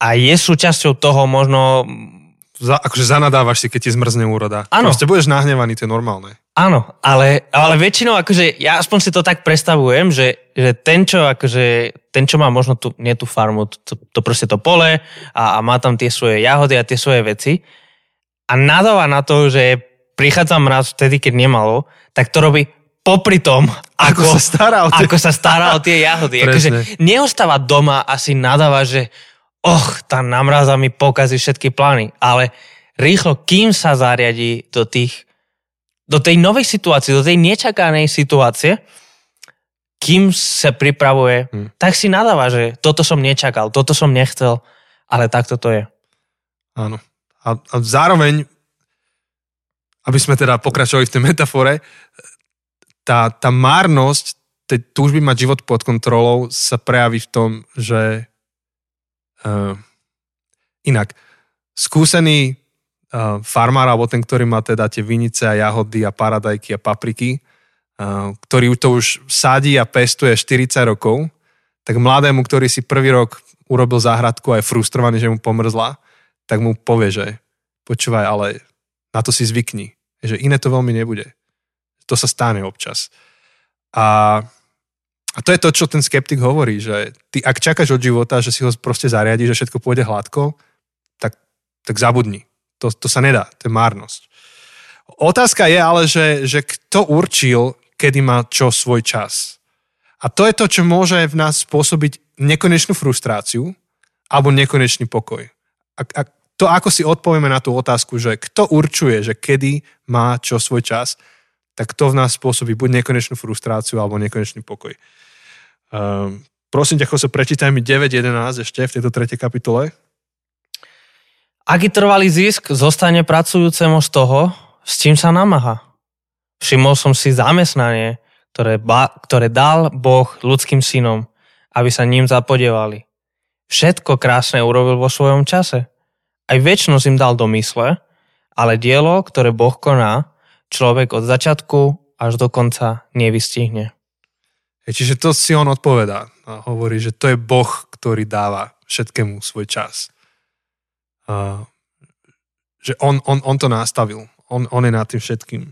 a je súčasťou toho možno za, akože zanadávaš si, keď ti zmrzne úroda. Áno. Proste budeš nahnevaný, to je normálne. Áno, ale, ale väčšinou akože, ja aspoň si to tak predstavujem, že, že ten, čo akože, ten, čo má možno tu, nie tú farmu, to, to proste to pole a, a má tam tie svoje jahody a tie svoje veci a nadáva na to, že prichádza mraz vtedy, keď nemalo, tak to robí popri tom, ako, ako sa stará o tie, ako sa stará o tie jahody. akože neostáva doma a si nadáva, že och, tá namraza mi pokazí všetky plány. Ale rýchlo, kým sa zariadí do tých, do tej novej situácie, do tej nečakanej situácie, kým sa pripravuje, hmm. tak si nadáva, že toto som nečakal, toto som nechcel, ale takto to je. Áno. A, a zároveň, aby sme teda pokračovali v tej metafore, tá, tá márnosť tej túžby mať život pod kontrolou sa prejaví v tom, že Uh, inak, skúsený farmár, alebo ten, ktorý má teda tie vinice a jahody a paradajky a papriky, uh, ktorý to už sadí a pestuje 40 rokov, tak mladému, ktorý si prvý rok urobil záhradku a je frustrovaný, že mu pomrzla, tak mu povie, že počúvaj, ale na to si zvykni. Že iné to veľmi nebude. To sa stane občas. A A to je to, čo ten skeptik hovorí, že ty ak čakáš od života, že si ho proste zariadi, že všetko pôjde hladko, tak, tak zabudni. To, to sa nedá, to je márnosť. Otázka je ale, že, že kto určil, kedy má čo svoj čas. A to je to, čo môže v nás spôsobiť nekonečnú frustráciu alebo nekonečný pokoj. A, a to, ako si odpovieme na tú otázku, že kto určuje, že kedy má čo svoj čas, tak to v nás spôsobí buď nekonečnú frustráciu alebo nekonečný pokoj. Um, prosím ťa, sa prečítaj mi 9.11 ešte v tejto tretej kapitole. Aký trvalý zisk zostane pracujúcemu z toho, s čím sa namáha? Všimol som si zamestnanie, ktoré, ba, ktoré dal Boh ľudským synom, aby sa ním zapodievali. Všetko krásne urobil vo svojom čase. Aj väčšnosť im dal do mysle, ale dielo, ktoré Boh koná, človek od začiatku až do konca nevystihne. Čiže to si on odpovedá a hovorí, že to je Boh, ktorý dáva všetkému svoj čas. A, že on, on, on to nastavil. On, on je nad tým všetkým.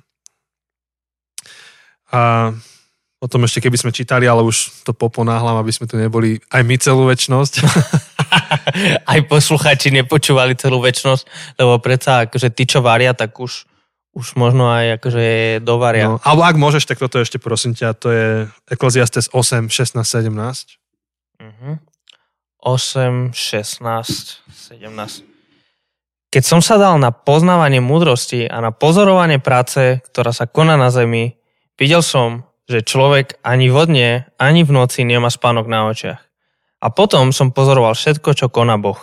A potom ešte, keby sme čítali, ale už to poponáhlam, aby sme tu neboli aj my celú väčnosť. aj posluchači nepočúvali celú väčnosť, lebo predsa akože tí, čo varia, tak už už možno aj akože dovaria. No, alebo ak môžeš, tak toto ešte prosím ťa, to je Ecclesiastes 8, 16, 17. Uh-huh. 8, 16, 17. Keď som sa dal na poznávanie múdrosti a na pozorovanie práce, ktorá sa koná na zemi, videl som, že človek ani vodne, ani v noci nemá spánok na očiach. A potom som pozoroval všetko, čo koná Boh.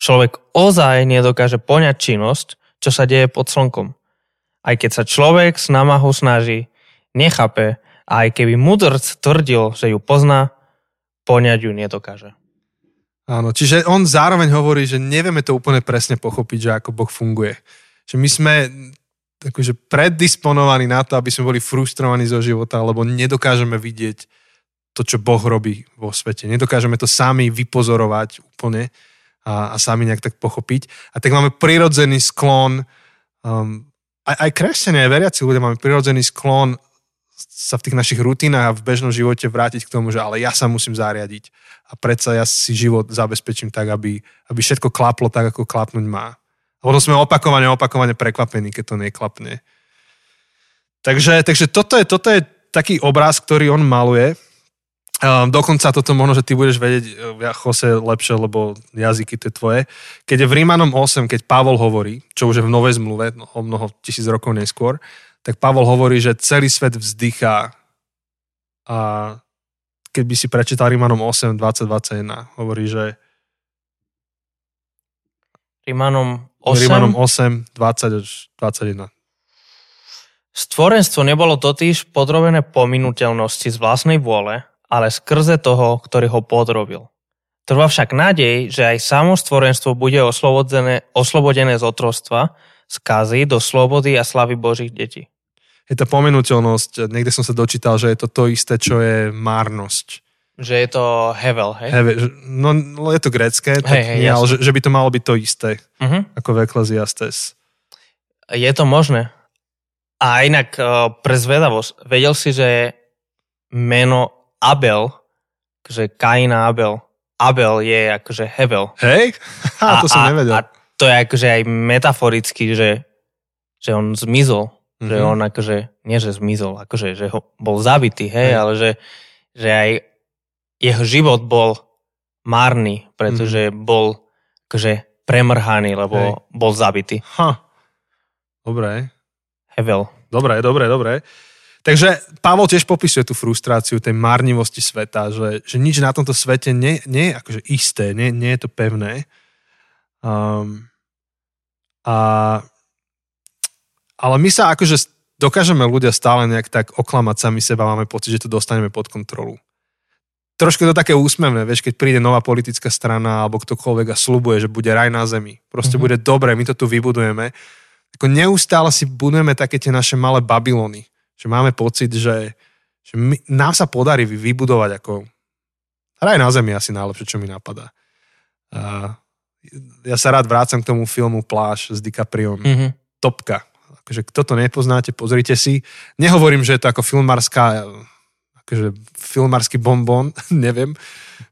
Človek ozaj nedokáže poňať činnosť, čo sa deje pod slnkom. Aj keď sa človek s námahou snaží, nechápe a aj keby mudrc tvrdil, že ju pozná, poňať ju nedokáže. Áno, čiže on zároveň hovorí, že nevieme to úplne presne pochopiť, že ako Boh funguje. Že my sme akože preddisponovaní na to, aby sme boli frustrovaní zo života, lebo nedokážeme vidieť to, čo Boh robí vo svete. Nedokážeme to sami vypozorovať úplne a, a sami nejak tak pochopiť. A tak máme prirodzený sklon um, aj, aj kresťania, aj veriaci ľudia máme prirodzený sklon sa v tých našich rutinách a v bežnom živote vrátiť k tomu, že ale ja sa musím zariadiť a predsa ja si život zabezpečím tak, aby, aby všetko klaplo tak, ako klapnúť má. A potom sme opakovane, opakovane prekvapení, keď to neklapne. Takže, takže toto, je, toto je taký obraz, ktorý on maluje Um, dokonca toto možno, že ty budeš vedieť, ja Jose, lepšie, lebo jazyky to je tvoje. Keď je v Rímanom 8, keď Pavol hovorí, čo už je v Novej zmluve, no, o mnoho tisíc rokov neskôr, tak Pavol hovorí, že celý svet vzdychá a keď by si prečítal Rímanom 8, 20, 21, hovorí, že Rímanom 8? Rímanom 8, 20 až 21. Stvorenstvo nebolo totiž podrobené pominuteľnosti z vlastnej vôle, ale skrze toho, ktorý ho podrobil. Trvá však nádej, že aj samo stvorenstvo bude oslobodené, oslobodené z otrostva, skazy do slobody a slavy Božích detí. Je to pomenuteľnosť, niekde som sa dočítal, že je to to isté, čo je márnosť. Že je to hevel, hej? Hevel, no, no je to grecké, tak hej, hej, nie, ale že, že by to malo byť to isté, uh-huh. ako v Ecclesiastes. Je to možné. A inak eh, pre zvedavosť, vedel si, že meno Abel, že Kain a Abel, Abel je akože Hevel. Hej? Ha, to som a, nevedel. A to je akože aj metaforicky, že, že on zmizol. Mm-hmm. Že mhm. on akože, nie že zmizol, akože, že ho bol zabitý, hej, hej. ale že, že aj jeho život bol márny, pretože mm-hmm. bol akože premrhaný, lebo hej. bol zabitý. Ha. Dobre. Hevel. Dobre, dobre, dobre. Takže Pavol tiež popisuje tú frustráciu tej márnivosti sveta, že, že nič na tomto svete nie, nie je akože isté, nie, nie je to pevné. Um, a, ale my sa akože dokážeme ľudia stále nejak tak oklamať sami seba, máme pocit, že to dostaneme pod kontrolu. Trošku to také úsmevné, vieš, keď príde nová politická strana alebo ktokoľvek a slubuje, že bude raj na zemi. Proste mm-hmm. bude dobre, my to tu vybudujeme. Ako neustále si budujeme také tie naše malé Babylony že máme pocit, že, že my, nám sa podarí vybudovať ako raj na zemi asi najlepšie, čo mi napadá. A ja sa rád vrácam k tomu filmu Pláž s DiCapriom. Mm-hmm. Topka. Akože kto to nepoznáte, pozrite si. Nehovorím, že je to ako filmárska akože filmársky bonbon, neviem.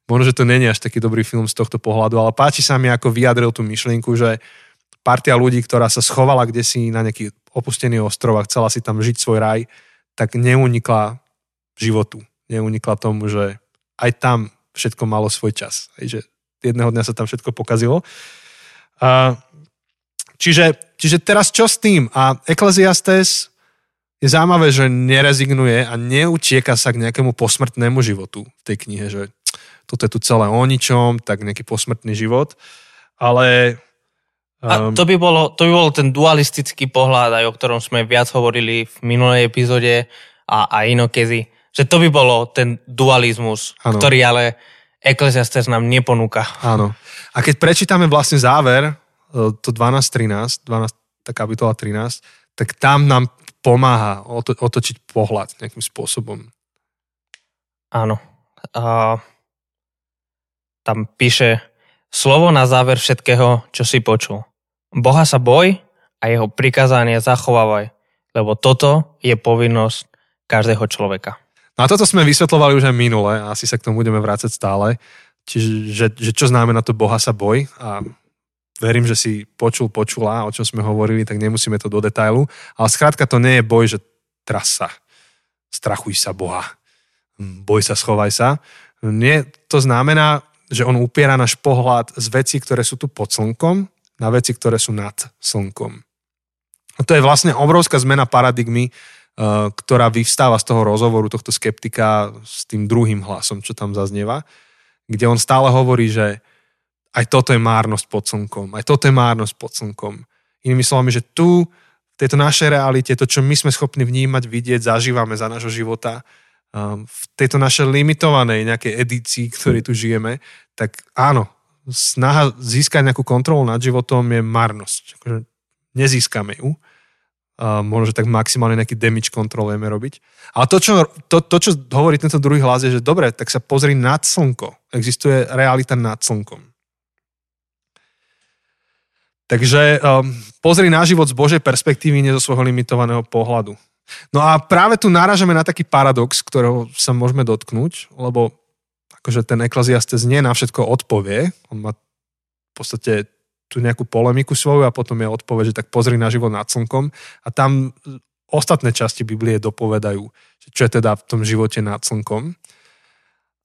Možno, že to není až taký dobrý film z tohto pohľadu, ale páči sa mi, ako vyjadril tú myšlienku, že partia ľudí, ktorá sa schovala kde si na nejaký opustený ostrov a chcela si tam žiť svoj raj, tak neunikla životu. Neunikla tomu, že aj tam všetko malo svoj čas. Hej, že jedného dňa sa tam všetko pokazilo. A, čiže, čiže teraz čo s tým? A Ecclesiastes je zaujímavé, že nerezignuje a neutieka sa k nejakému posmrtnému životu v tej knihe, že toto je tu celé o ničom, tak nejaký posmrtný život. Ale... Um, a to by, bolo, to by bol ten dualistický pohľad, aj o ktorom sme viac hovorili v minulej epizóde a, a inokedy. Že to by bolo ten dualizmus, ano. ktorý ale Ecclesiastes nám neponúka. Áno. A keď prečítame vlastne záver, to 12.13, 12, tá kapitola 13, tak tam nám pomáha oto, otočiť pohľad nejakým spôsobom. Áno. A tam píše slovo na záver všetkého, čo si počul. Boha sa boj a jeho prikázanie zachovávaj, lebo toto je povinnosť každého človeka. No a toto sme vysvetlovali už aj minule, asi sa k tomu budeme vrácať stále. Čiže že, že čo znamená to Boha sa boj a verím, že si počul, počula, o čom sme hovorili, tak nemusíme to do detailu. Ale skrátka to nie je boj, že trasa. Strachuj sa Boha. Boj sa, schovaj sa. Nie, to znamená, že on upiera náš pohľad z vecí, ktoré sú tu pod slnkom, na veci, ktoré sú nad slnkom. A to je vlastne obrovská zmena paradigmy, eh, ktorá vyvstáva z toho rozhovoru tohto skeptika s tým druhým hlasom, čo tam zaznieva, kde on stále hovorí, že aj toto je márnosť pod slnkom, aj toto je márnosť pod slnkom. Inými slovami, že tu, v tejto našej realite, to, čo my sme schopní vnímať, vidieť, zažívame za nášho života, um, v tejto našej limitovanej nejakej edícii, ktorej tu žijeme, tak áno, snaha získať nejakú kontrolu nad životom je marnosť. Akože nezískame ju. Možno, že tak maximálne nejaký damage kontrolujeme robiť. Ale to čo, to, to, čo hovorí tento druhý hlas, je, že dobre, tak sa pozri nad slnko. Existuje realita nad slnkom. Takže um, pozri na život z Božej perspektívy, nie zo svojho limitovaného pohľadu. No a práve tu náražame na taký paradox, ktorého sa môžeme dotknúť, lebo akože ten ekleziastes nie na všetko odpovie. On má v podstate tú nejakú polemiku svoju a potom je odpoveď, že tak pozri na život nad slnkom a tam ostatné časti Biblie dopovedajú, čo je teda v tom živote nad slnkom.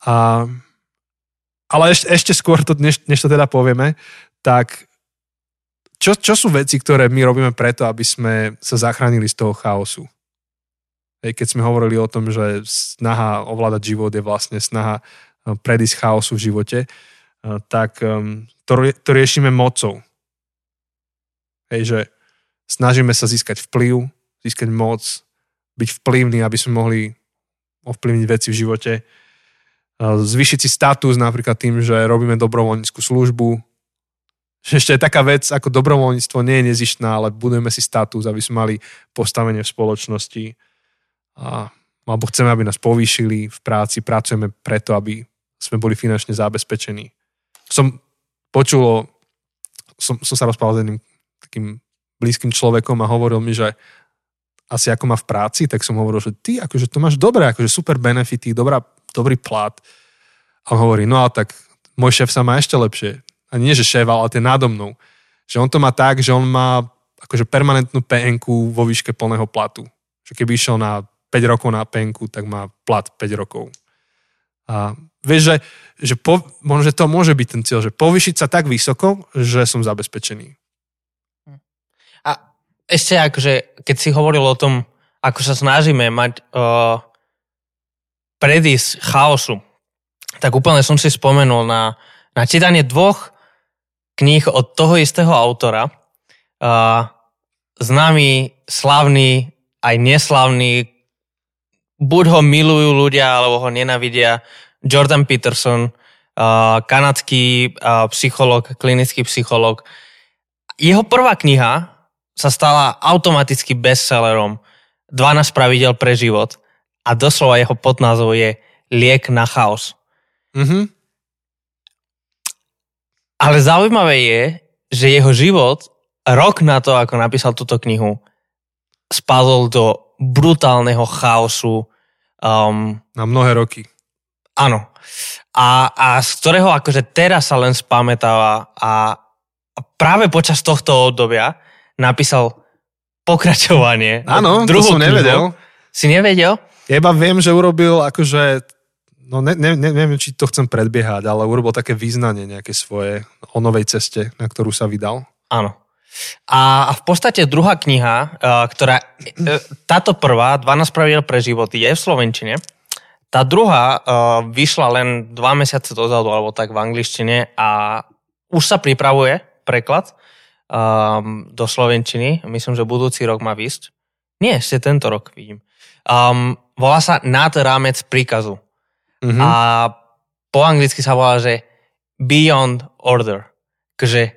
A, ale ešte, ešte skôr, to, než, než to teda povieme, tak čo, čo sú veci, ktoré my robíme preto, aby sme sa zachránili z toho chaosu? Hej, keď sme hovorili o tom, že snaha ovládať život je vlastne snaha eh, predísť chaosu v živote, eh, tak ehm, to, to riešime mocou. Hej, že snažíme sa získať vplyv, získať moc, byť vplyvný, aby sme mohli ovplyvniť veci v živote, eh, zvýšiť si status napríklad tým, že robíme dobrovoľníckú službu, že ešte je taká vec ako dobrovoľníctvo nie je nezištná, ale budujeme si status, aby sme mali postavenie v spoločnosti. A, alebo chceme, aby nás povýšili v práci, pracujeme preto, aby sme boli finančne zabezpečení. Som počul, som, som sa rozprával s jedným takým blízkym človekom a hovoril mi, že asi ako má v práci, tak som hovoril, že ty akože to máš dobré, akože super benefity, dobrá, dobrý plat. A on hovorí, no a tak môj šéf sa má ešte lepšie a nie že šéf, ale ten nádo. Že on to má tak, že on má akože permanentnú pn vo výške plného platu. Že keby išiel na 5 rokov na pn tak má plat 5 rokov. A vieš, že, že po, možno, že to môže byť ten cieľ, že povyšiť sa tak vysoko, že som zabezpečený. A ešte akože, keď si hovoril o tom, ako sa snažíme mať uh, predísť chaosu, tak úplne som si spomenul na, na čítanie dvoch kníh od toho istého autora. Uh, známy, slavný, aj neslavný, buď ho milujú ľudia, alebo ho nenavidia, Jordan Peterson, uh, kanadský uh, psycholog, klinický psycholog. Jeho prvá kniha sa stala automaticky bestsellerom 12 pravidel pre život a doslova jeho podnázov je Liek na chaos. Mm-hmm. Ale zaujímavé je, že jeho život rok na to, ako napísal túto knihu, spadol do brutálneho chaosu, Um, Na mnohé roky. áno. A, a z ktorého akože teraz sa len spamätáva a, a práve počas tohto obdobia napísal pokračovanie. Áno, to som knihu. nevedel. Si nevedel? Ja iba viem, že urobil akože, no ne, ne, ne, neviem, či to chcem predbiehať, ale urobil také význanie nejaké svoje o novej ceste, na ktorú sa vydal. Áno. A, v podstate druhá kniha, uh, ktorá, uh, táto prvá, 12 pravidel pre život, je v Slovenčine. Tá druhá uh, vyšla len dva mesiace dozadu, alebo tak v angličtine a už sa pripravuje preklad do Slovenčiny. Myslím, že budúci rok má výsť. Nie, ešte tento rok vidím. Um, volá sa Nad rámec príkazu. Mhm. A po anglicky sa volá, že Beyond Order. Takže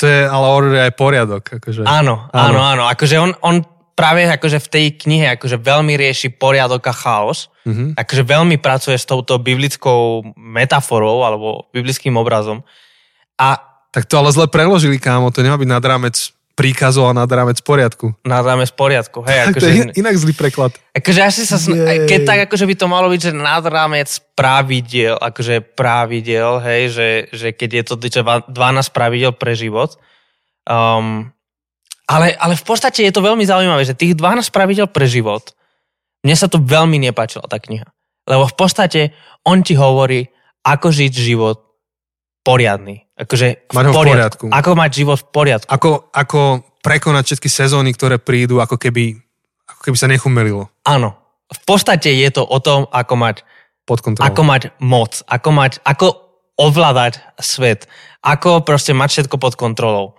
To je ale order aj poriadok. Akože. Áno, Áno. áno, áno. Akože on, on práve akože v tej knihe akože veľmi rieši poriadok a chaos. Mhm. Akože veľmi pracuje s touto biblickou metaforou alebo biblickým obrazom. A Tak to ale zle preložili, kámo. To nemá byť nad rámec príkazov a nad rámec poriadku. nadáme z poriadku. Hej, Tak to je in- akože, inak zlý preklad. akože asi sa, Jej. keď tak akože by to malo byť, že nad rámec pravidiel, akože pravidiel, hej, že, že keď je to že 12 pravidel pre život. Um, ale, ale v podstate je to veľmi zaujímavé, že tých 12 pravidel pre život, mne sa to veľmi nepáčila tá kniha. Lebo v podstate on ti hovorí, ako žiť život poriadny. Akože Mať ho v poriadku. Ako mať život v poriadku. Ako, ako prekonať všetky sezóny, ktoré prídu, ako keby, ako keby sa nechumelilo Áno. V podstate je to o tom, ako mať pod kontrolou. Ako mať moc, ako mať, ako ovládať svet, ako proste mať všetko pod kontrolou.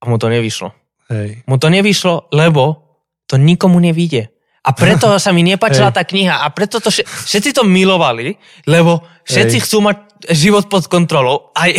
A mu to nevyšlo. Hej. Mu to nevyšlo, lebo to nikomu nevíde. A preto sa mi nepáčila Hej. tá kniha a preto to vše- všetci to milovali, lebo všetci Hej. chcú mať život pod kontrolou. A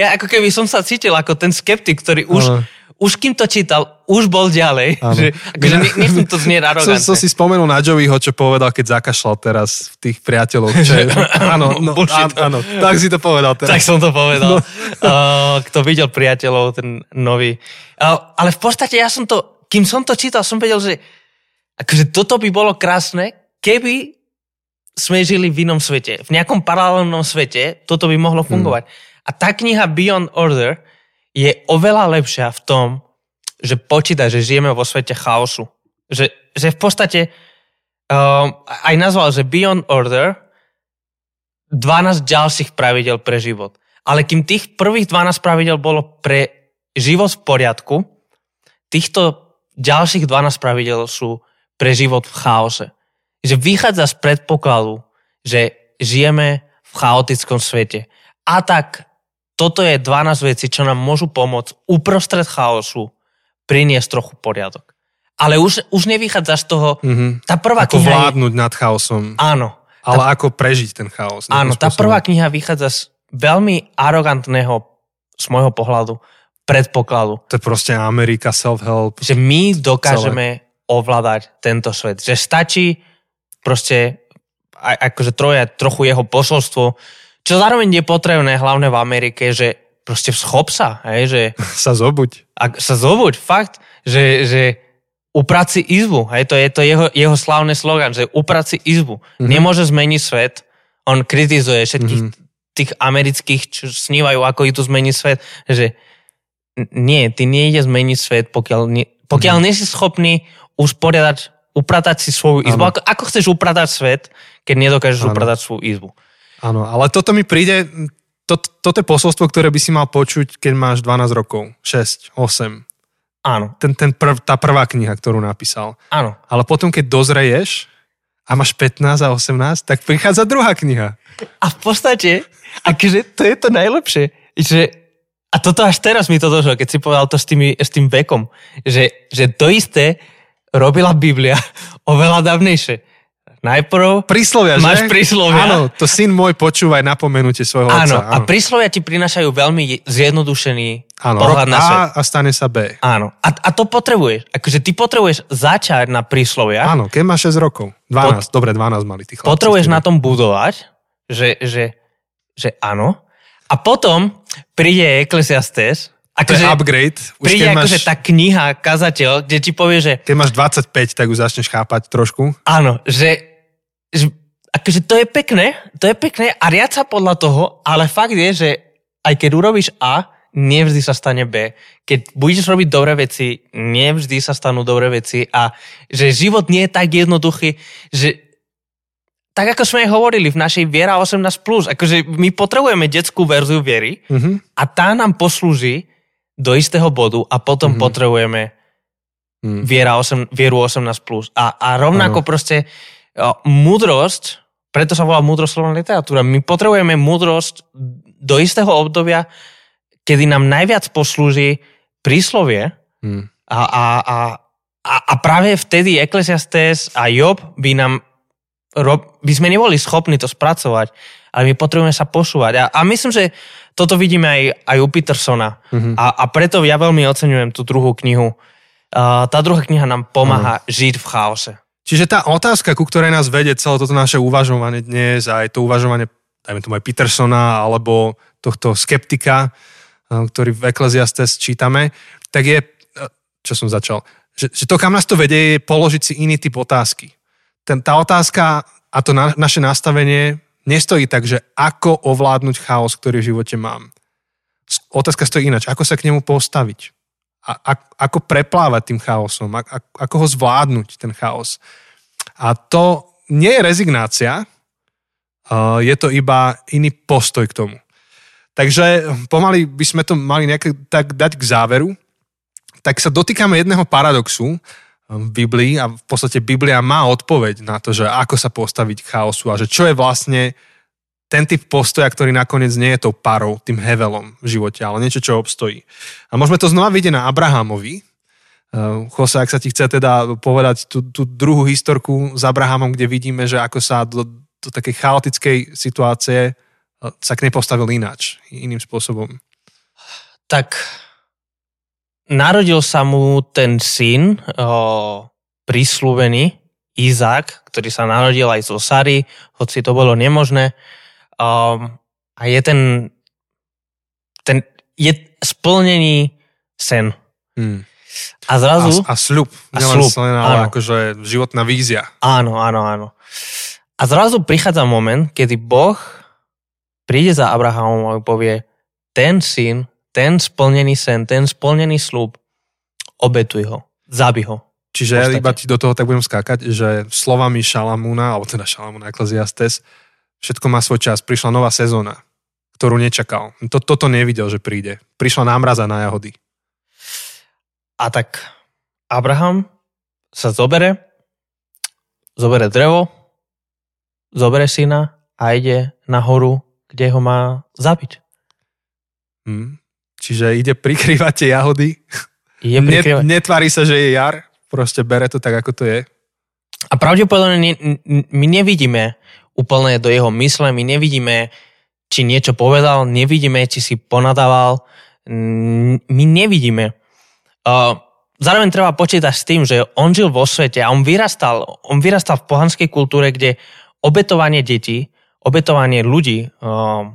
ja ako keby som sa cítil ako ten skeptik, ktorý už, už kým to čítal, už bol ďalej. Áno. Že, akože ne- nechcem to znieť Som, arogantne. som si spomenul na Joeyho, čo povedal, keď zakašľal teraz v tých priateľov. Čo je, áno, no, áno, áno, tak si to povedal teraz. Tak som to povedal. No. Uh, kto videl priateľov, ten nový. Uh, ale v podstate ja som to, kým som to čítal, som vedel, že akože toto by bolo krásne, keby sme žili v inom svete. V nejakom paralelnom svete toto by mohlo fungovať. A tá kniha Beyond Order je oveľa lepšia v tom, že počíta, že žijeme vo svete chaosu. Že, že v podstate um, aj nazval, že Beyond Order 12 ďalších pravidel pre život. Ale kým tých prvých 12 pravidel bolo pre život v poriadku, týchto ďalších 12 pravidel sú pre život v chaose. Že vychádza z predpokladu, že žijeme v chaotickom svete. A tak toto je 12 vecí, čo nám môžu pomôcť uprostred chaosu priniesť trochu poriadok. Ale už, už nevychádza z toho, Mhm. tá prvá Ako kniha je, vládnuť nad chaosom, áno, ale ako prežiť ten chaos. Áno, tá spôsobom. prvá kniha vychádza z veľmi arogantného, z môjho pohľadu, predpokladu, To je proste Amerika, self-help. že my dokážeme ovládať tento svet. Že stačí proste aj, akože troje, trochu jeho posolstvo, čo zároveň je potrebné hlavne v Amerike, že proste schop sa, hej, že Sa zobuď. ak sa zobuď, fakt, že, že uprať si izbu, hej, to je to jeho, jeho slávny slogan, že uprať si izbu. Mm-hmm. Nemôže zmeniť svet, on kritizuje všetkých mm-hmm. tých amerických, čo snívajú, ako idú zmeniť svet, že nie, ty nejde zmeniť svet, pokiaľ, nie, pokiaľ mm-hmm. nie si schopný usporiadať, upratať si svoju izbu. Ako, ako chceš upratať svet, keď nedokážeš Áno. upratať svoju izbu? Áno, ale toto mi príde, to, toto je posolstvo, ktoré by si mal počuť, keď máš 12 rokov, 6, 8. Áno, Ten, ten prv, tá prvá kniha, ktorú napísal. áno. Ale potom, keď dozreješ a máš 15 a 18, tak prichádza druhá kniha. A v podstate, akože to je to najlepšie, že a toto až teraz mi to došlo, keď si povedal to s, tými, s tým vekom, že, že to isté robila Biblia oveľa dávnejšie. Najprv Príslovia, že? máš príslovia. Áno, to syn môj počúvaj napomenutie svojho Áno, otca. a príslovia ti prinašajú veľmi zjednodušený áno, pohľad na svet. A a stane sa B. Áno, a, a to potrebuješ. Akože ty potrebuješ začať na príslovia, Áno, keď máš 6 rokov. 12, dobre, 12 mali chlapci. potrebuješ na tom budovať, že, že, že áno. A potom príde Ecclesiastes, Ako, to je upgrade. Už príde akože máš... tá kniha, kazateľ, kde ti povie, že... Keď máš 25, tak už začneš chápať trošku. Áno, že, že akože to je pekné, to je pekné a riad sa podľa toho, ale fakt je, že aj keď urobíš A, nevždy sa stane B. Keď budeš robiť dobré veci, nevždy sa stanú dobré veci a že život nie je tak jednoduchý, že tak ako sme aj hovorili v našej Viera 18+, akože my potrebujeme detskú verziu viery mm-hmm. a tá nám poslúži do istého bodu a potom mm-hmm. potrebujeme mm. viera 8, vieru 18+. A, a rovnako ano. proste o, múdrosť, preto sa volá múdroslovná literatúra, my potrebujeme múdrosť do istého obdobia, kedy nám najviac poslúži príslovie mm. a, a, a, a, práve vtedy Ecclesiastes a Job by nám by sme neboli schopní to spracovať, ale my potrebujeme sa posúvať. A, a myslím, že toto vidíme aj, aj u Petersona. Mm-hmm. A, a preto ja veľmi oceňujem tú druhú knihu. Uh, tá druhá kniha nám pomáha mm. žiť v chaose. Čiže tá otázka, ku ktorej nás vedie celé toto naše uvažovanie dnes, aj to uvažovanie, dajme tomu aj Petersona, alebo tohto skeptika, ktorý v Ecclesiastes čítame, tak je, čo som začal, že, že to, kam nás to vedie, je položiť si iný typ otázky ten, tá otázka a to na, naše nastavenie nestojí tak, že ako ovládnuť chaos, ktorý v živote mám. Otázka stojí inač. Ako sa k nemu postaviť? A, ako preplávať tým chaosom? Ako ho zvládnuť, ten chaos? A to nie je rezignácia, uh, je to iba iný postoj k tomu. Takže pomaly by sme to mali nejak tak dať k záveru. Tak sa dotýkame jedného paradoxu, v Biblii a v podstate Biblia má odpoveď na to, že ako sa postaviť k chaosu a že čo je vlastne ten typ postoja, ktorý nakoniec nie je tou parou, tým hevelom v živote, ale niečo, čo obstojí. A môžeme to znova vidieť na Abrahamovi. Uh, Jose, ak sa ti chce teda povedať tú, tú druhú historku s Abrahamom, kde vidíme, že ako sa do, do takej chaotickej situácie uh, sa k nej postavil ináč, iným spôsobom. Tak narodil sa mu ten syn, o, prislúbený, Izák, ktorý sa narodil aj zo Sary, hoci to bolo nemožné. Um, a je ten, ten je splnený sen. Hmm. A zrazu... A, a sľub. A sľub, sen, ale áno. akože životná vízia. Áno, áno, áno. A zrazu prichádza moment, kedy Boh príde za Abrahamom a povie, ten syn ten splnený sen, ten splnený slúb, obetuj ho, zabi ho. Čiže ja iba ti do toho tak budem skákať, že slovami Šalamúna, alebo teda Šalamúna Ecclesiastes, všetko má svoj čas. Prišla nová sezóna, ktorú nečakal. To, toto nevidel, že príde. Prišla námraza na jahody. A tak Abraham sa zobere, zobere drevo, zobere syna a ide na horu, kde ho má zabiť. Hmm. Čiže ide prikrývať tie jahody. Je prikrývať. Netvári sa, že je jar. Proste bere to tak, ako to je. A pravdepodobne ne, my nevidíme úplne do jeho mysle, my nevidíme, či niečo povedal, nevidíme, či si ponadával, my nevidíme. Uh, zároveň treba počítať s tým, že on žil vo svete a on vyrastal, on vyrastal v pohanskej kultúre, kde obetovanie detí, obetovanie ľudí uh,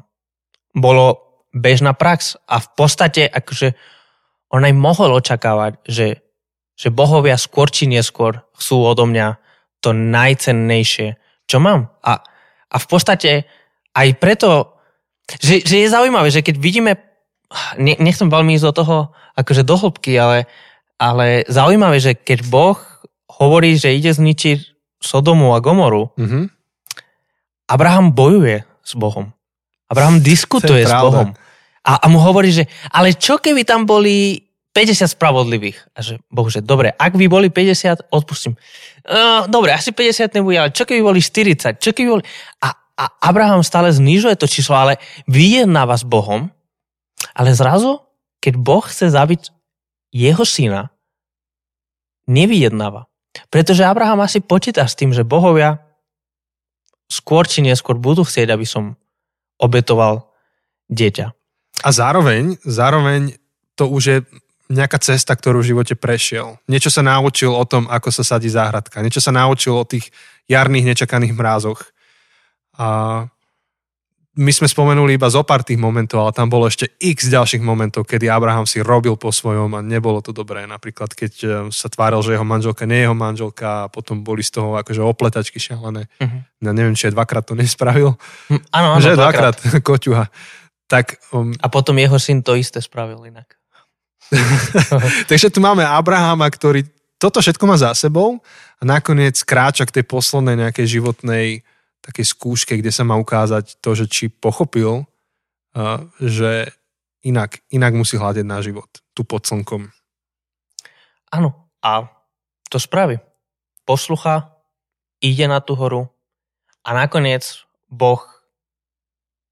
bolo bežná prax a v podstate akože on aj mohol očakávať, že, že bohovia skôr či neskôr chcú odo mňa to najcennejšie, čo mám. A, a v podstate aj preto, že, že je zaujímavé, že keď vidíme, ne, nechcem veľmi ísť do toho akože do hĺbky, ale, ale zaujímavé, že keď Boh hovorí, že ide zničiť Sodomu a Gomoru, mm-hmm. Abraham bojuje s Bohom. Abraham diskutuje s Bohom. A, a mu hovorí, že ale čo keby tam boli 50 spravodlivých? A že Boh, že dobre, ak by boli 50, odpustím. Uh, dobre, asi 50 nebude, ale čo keby boli 40? Čo keby boli... A, a Abraham stále znižuje to číslo, ale vyjednáva s Bohom, ale zrazu, keď Boh chce zabiť jeho syna, nevyjednáva. Pretože Abraham asi počíta s tým, že bohovia skôr či neskôr budú chcieť, aby som obetoval dieťa. A zároveň, zároveň to už je nejaká cesta, ktorú v živote prešiel. Niečo sa naučil o tom, ako sa sadí záhradka. Niečo sa naučil o tých jarných nečakaných mrázoch. A my sme spomenuli iba zo pár tých momentov, ale tam bolo ešte x ďalších momentov, kedy Abraham si robil po svojom a nebolo to dobré. Napríklad, keď e, sa tváril, že jeho manželka nie je jeho manželka a potom boli z toho akože opletačky šialené. Uh-huh. Ja neviem, či aj dvakrát to nespravil. Hm, áno, áno, že dvakrát. dvakrát koťuha. Tak, um... A potom jeho syn to isté spravil inak. Takže tu máme Abrahama, ktorý toto všetko má za sebou a nakoniec kráča k tej poslednej nejakej životnej takej skúške, kde sa má ukázať to, že či pochopil, uh, že inak, inak musí hľadať na život, tu pod slnkom. Áno, a to spraví. Poslucha, ide na tú horu a nakoniec Boh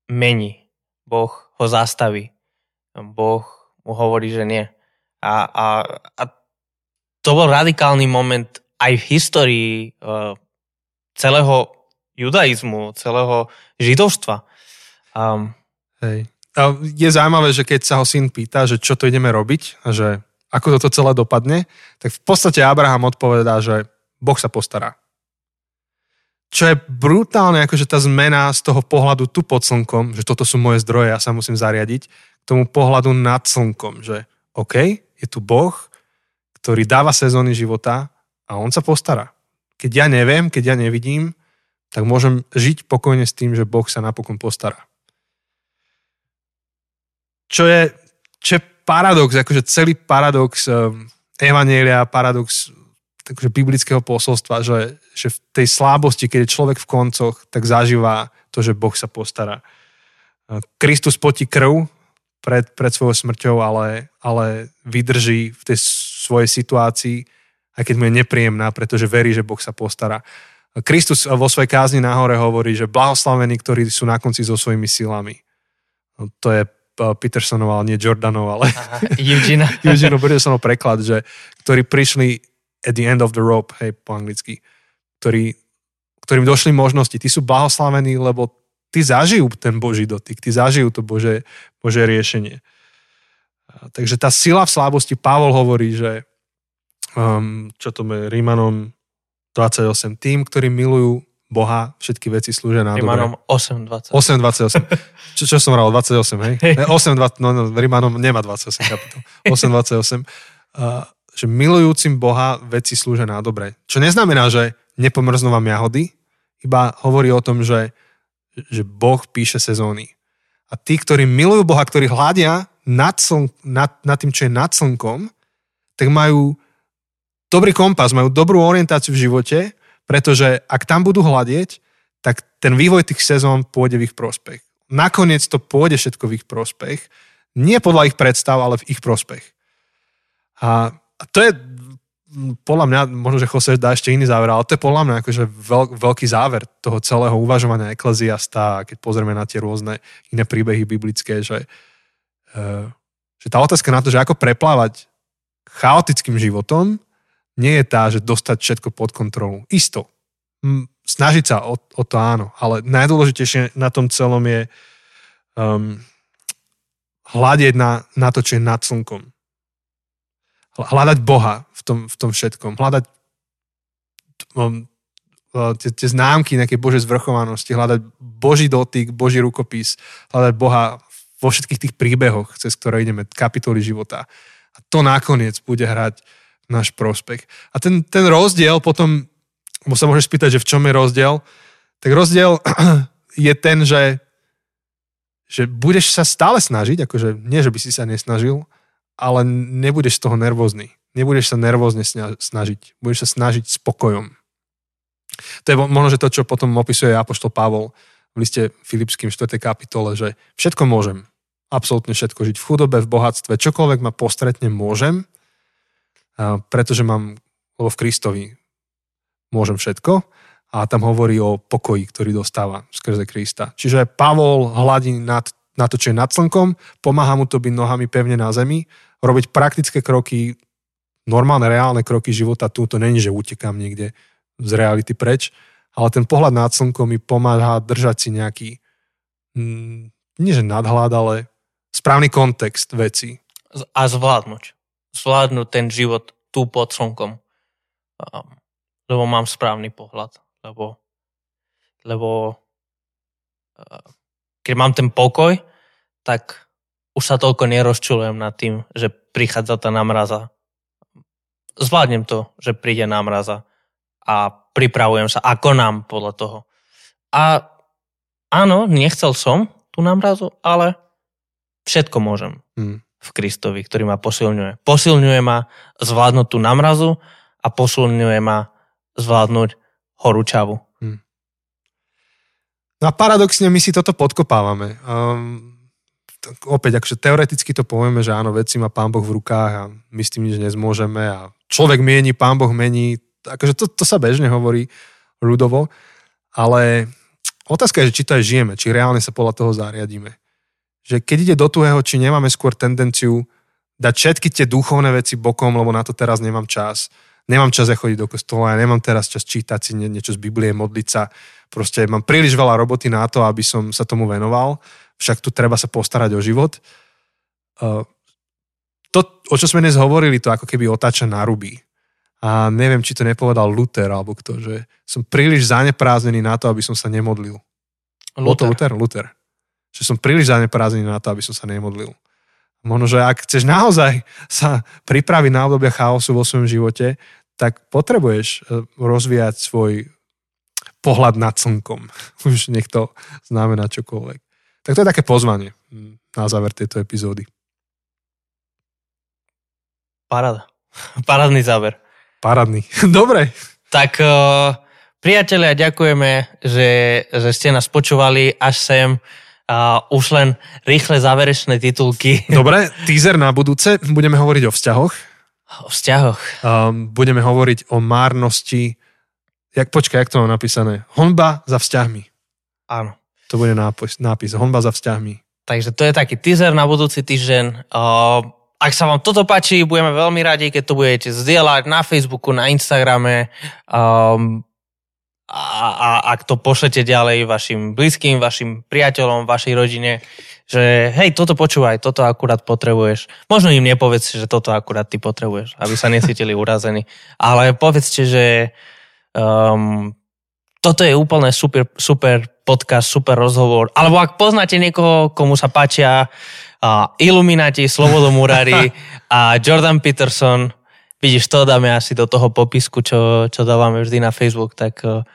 mení. Boh ho zastaví. Boh mu hovorí, že nie. A, a, a to bol radikálny moment aj v histórii uh, celého judaizmu, celého židovstva. Um, Hej. A je zaujímavé, že keď sa ho syn pýta, že čo to ideme robiť a že ako toto celé dopadne, tak v podstate Abraham odpovedá, že Boh sa postará. Čo je brutálne, akože tá zmena z toho pohľadu tu pod slnkom, že toto sú moje zdroje, ja sa musím zariadiť, k tomu pohľadu nad slnkom, že OK, je tu Boh, ktorý dáva sezóny života a on sa postará. Keď ja neviem, keď ja nevidím, tak môžem žiť pokojne s tým, že Boh sa napokon postará. Čo je, čo je paradox, akože celý paradox um, Evanielia, paradox takže biblického posolstva, že, že v tej slábosti, keď je človek v koncoch, tak zažíva to, že Boh sa postará. Kristus potí krv pred, pred svojou smrťou, ale, ale vydrží v tej svojej situácii, aj keď mu je nepríjemná, pretože verí, že Boh sa postará. Kristus vo svojej kázni nahore hovorí, že blahoslavení, ktorí sú na konci so svojimi silami. No, to je eh, Petersonov, ale nie Jordanov, ale Eugene. Eugene Petersonov preklad, že ktorí prišli at the end of the rope, hej, po anglicky, ktorí, ktorým došli možnosti. Tí sú blahoslavení, lebo tí zažijú ten Boží dotyk, tí zažijú to Bože, Bože riešenie. Takže tá sila v slábosti, Pavol hovorí, že um, čo to je Rímanom 28, tým, ktorí milujú Boha, všetky veci slúžia na Rímanom 8.28. 8.28. Čo, čo som hovoril, 28, hej? Hey. 8.20, no, no, Rímanom nemá 28 kapitol. 8.28. Uh, že milujúcim Boha veci slúžia na dobre. Čo neznamená, že nepomrznú vám jahody, iba hovorí o tom, že, že Boh píše sezóny. A tí, ktorí milujú Boha, ktorí hľadia nad, sln, nad, nad tým, čo je nad slnkom, tak majú dobrý kompas, majú dobrú orientáciu v živote, pretože ak tam budú hľadieť, tak ten vývoj tých sezón pôjde v ich prospech. Nakoniec to pôjde všetko v ich prospech. Nie podľa ich predstav, ale v ich prospech. A to je podľa mňa, možno, že Jose dá ešte iný záver, ale to je podľa mňa akože veľ, veľký záver toho celého uvažovania ekleziasta, keď pozrieme na tie rôzne iné príbehy biblické, že Eh, že tá otázka na to, že ako preplávať chaotickým životom, nie je tá, že dostať všetko pod kontrolu. Isto. Snažiť sa o, o to áno, ale najdôležitejšie na tom celom je um, hľadieť na, na to, čo je nad slnkom. Hľadať Boha v tom, v tom všetkom. Hľadať um, tie, tie známky nejakej Božej zvrchovanosti, hľadať Boží dotyk, Boží rukopis, hľadať Boha vo všetkých tých príbehoch, cez ktoré ideme, kapitoly života. A to nakoniec bude hrať náš prospech. A ten, ten rozdiel potom, bo sa môžeš spýtať, že v čom je rozdiel, tak rozdiel je ten, že, že budeš sa stále snažiť, akože nie, že by si sa nesnažil, ale nebudeš z toho nervózny. Nebudeš sa nervózne snažiť. Budeš sa snažiť spokojom. To je možno, že to, čo potom opisuje Apoštol Pavol v liste Filipským 4. kapitole, že všetko môžem. Absolútne všetko. Žiť v chudobe, v bohatstve, čokoľvek ma postretne, môžem, pretože mám, lebo v Kristovi môžem všetko. A tam hovorí o pokoji, ktorý dostáva skrze Krista. Čiže Pavol hladí nad, na to, čo je nad slnkom, pomáha mu to byť nohami pevne na zemi, robiť praktické kroky, normálne, reálne kroky života. Tu to není, že utekám niekde z reality preč, ale ten pohľad nad slnkom mi pomáha držať si nejaký, mm, nie že nadhľad, ale správny kontext veci. A zvládnuť. Zvládnuť ten život tu pod slnkom. Um, lebo mám správny pohľad. Lebo, lebo uh, keď mám ten pokoj, tak už sa toľko nerozčulujem nad tým, že prichádza tá namraza. Zvládnem to, že príde namraza a pripravujem sa ako nám podľa toho. A áno, nechcel som tú namrazu, ale všetko môžem hmm. V Kristovi, ktorý ma posilňuje. Posilňuje ma zvládnuť tú namrazu a posilňuje ma zvládnuť horúčavu. Hmm. No a paradoxne my si toto podkopávame. Um, opäť, akože teoreticky to povieme, že áno, veci má pán Boh v rukách a my s tým nič nezmôžeme a človek mieni, pán Boh mení. Akože to, to sa bežne hovorí ľudovo, ale otázka je, že či to aj žijeme, či reálne sa podľa toho zariadíme. Že keď ide do tuhého, či nemáme skôr tendenciu dať všetky tie duchovné veci bokom, lebo na to teraz nemám čas nemám čas chodiť do kostola, ja nemám teraz čas čítať si niečo z Biblie, modliť sa. Proste mám príliš veľa roboty na to, aby som sa tomu venoval. Však tu treba sa postarať o život. Uh, to, o čo sme dnes hovorili, to ako keby otáča na ruby. A neviem, či to nepovedal Luther, alebo kto, že som príliš zaneprázdnený na to, aby som sa nemodlil. Luther. Luther? Luther. Že som príliš zaneprázdnený na to, aby som sa nemodlil. Možno, že ak chceš naozaj sa pripraviť na obdobia chaosu vo svojom živote, tak potrebuješ e, rozvíjať svoj pohľad nad slnkom. Už nech to znamená čokoľvek. Tak to je také pozvanie na záver tejto epizódy. Parada. Parádny záver. Parádny. Dobre. Tak uh, priatelia, ďakujeme, že, že ste nás počúvali až sem. Uh, už len rýchle záverečné titulky. Dobre, teaser na budúce. Budeme hovoriť o vzťahoch. O vzťahoch. Um, budeme hovoriť o márnosti. Jak, počkaj, jak to mám napísané? Honba za vzťahmi. Áno. To bude nápis. nápis. Honba za vzťahmi. Takže to je taký teaser na budúci týždeň. Uh, ak sa vám toto páči, budeme veľmi radi, keď to budete zdieľať na Facebooku, na Instagrame. Um, a, a ak to pošlete ďalej vašim blízkym, vašim priateľom, vašej rodine, že hej, toto počúvaj, toto akurát potrebuješ. Možno im nepovedzte, že toto akurát ty potrebuješ, aby sa nesítili urazení. Ale povedzte, že um, toto je úplne super, super podcast, super rozhovor. Alebo ak poznáte niekoho, komu sa páčia uh, Illuminati, Slobodomurári a Jordan Peterson, vidíš, to dáme asi do toho popisku, čo, čo dávame vždy na Facebook, tak uh,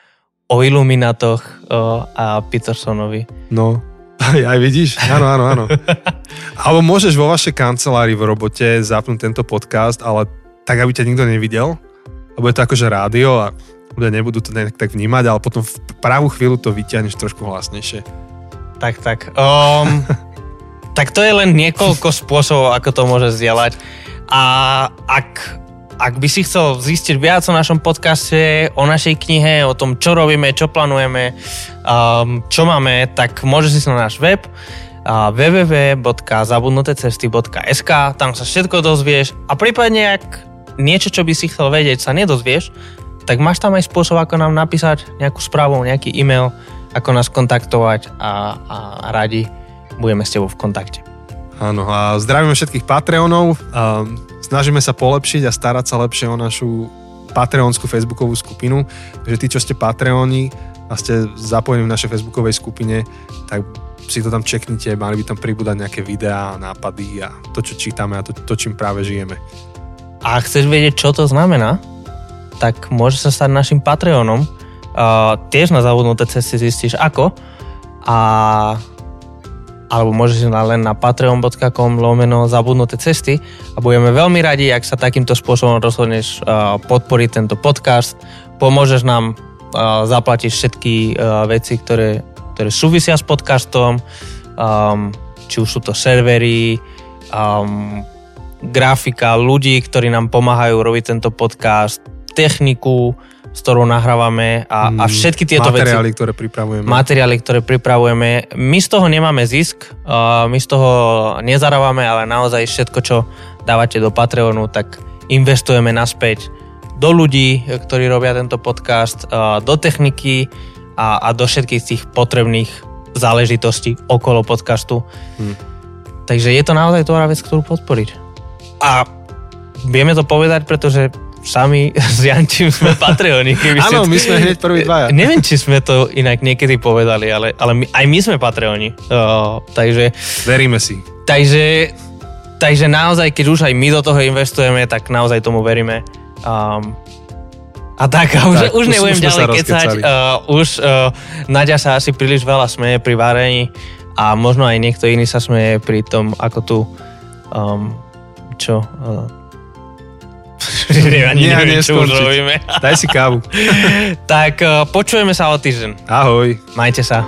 o Illuminatoch uh, a Petersonovi. No, aj vidíš? Áno, áno, áno. Alebo môžeš vo vašej kancelárii v robote zapnúť tento podcast, ale tak, aby ťa nikto nevidel, lebo je to akože rádio a ľudia nebudú to nejak tak vnímať, ale potom v pravú chvíľu to vyťahneš trošku hlasnejšie. Tak, tak. Um, tak to je len niekoľko spôsobov, ako to môže zdieľať. A ak ak by si chcel zistiť viac o našom podcaste, o našej knihe, o tom, čo robíme, čo plánujeme, um, čo máme, tak môžeš ísť na náš web www.zabudnutecesty.sk tam sa všetko dozvieš a prípadne ak niečo, čo by si chcel vedieť, sa nedozvieš, tak máš tam aj spôsob, ako nám napísať nejakú správu, nejaký e-mail, ako nás kontaktovať a, a radi budeme s tebou v kontakte. Áno, a zdravíme všetkých Patreonov. Snažíme sa polepšiť a starať sa lepšie o našu Patreonskú Facebookovú skupinu. Takže tí, čo ste Patreoni a ste zapojení v našej Facebookovej skupine, tak si to tam čeknite, mali by tam pribúdať nejaké videá, nápady a to, čo čítame a to, to čím práve žijeme. A chceš vedieť, čo to znamená? Tak môžeš sa stať našim Patreonom. Uh, tiež na zabudnuté cesty zistíš ako. A alebo môžeš na len na patreon.com lomeno zabudnuté cesty a budeme veľmi radi, ak sa takýmto spôsobom rozhodneš uh, podporiť tento podcast, pomôžeš nám uh, zaplatiť všetky uh, veci, ktoré, ktoré súvisia s podcastom, um, či už sú to servery, um, grafika, ľudí, ktorí nám pomáhajú robiť tento podcast, techniku, s ktorou nahrávame a, a mm, všetky tieto materiály, veci. ktoré pripravujeme. Materiály, ktoré pripravujeme. My z toho nemáme zisk, uh, my z toho nezarábame, ale naozaj všetko, čo dávate do Patreonu, tak investujeme naspäť do ľudí, ktorí robia tento podcast, uh, do techniky a, a do všetkých tých potrebných záležitostí okolo podcastu. Hmm. Takže je to naozaj dobrá vec, ktorú podporiť. A vieme to povedať, pretože sami s Jančím sme Patreoni. Áno, my sme hneď prvý dvaja. Neviem, či sme to inak niekedy povedali, ale, ale my, aj my sme Patreoni. Uh, takže... Veríme si. Takže, takže naozaj, keď už aj my do toho investujeme, tak naozaj tomu veríme. Um, a tak, a už, tak, už nebudem ďalej kecať. Uh, už uh, Nadia sa asi príliš veľa smeje pri varení a možno aj niekto iný sa smeje pri tom, ako tu um, čo, uh, ani Nie, neviem, čo už robíme. Daj si kávu. tak uh, počujeme sa o týždeň. Ahoj. Majte sa.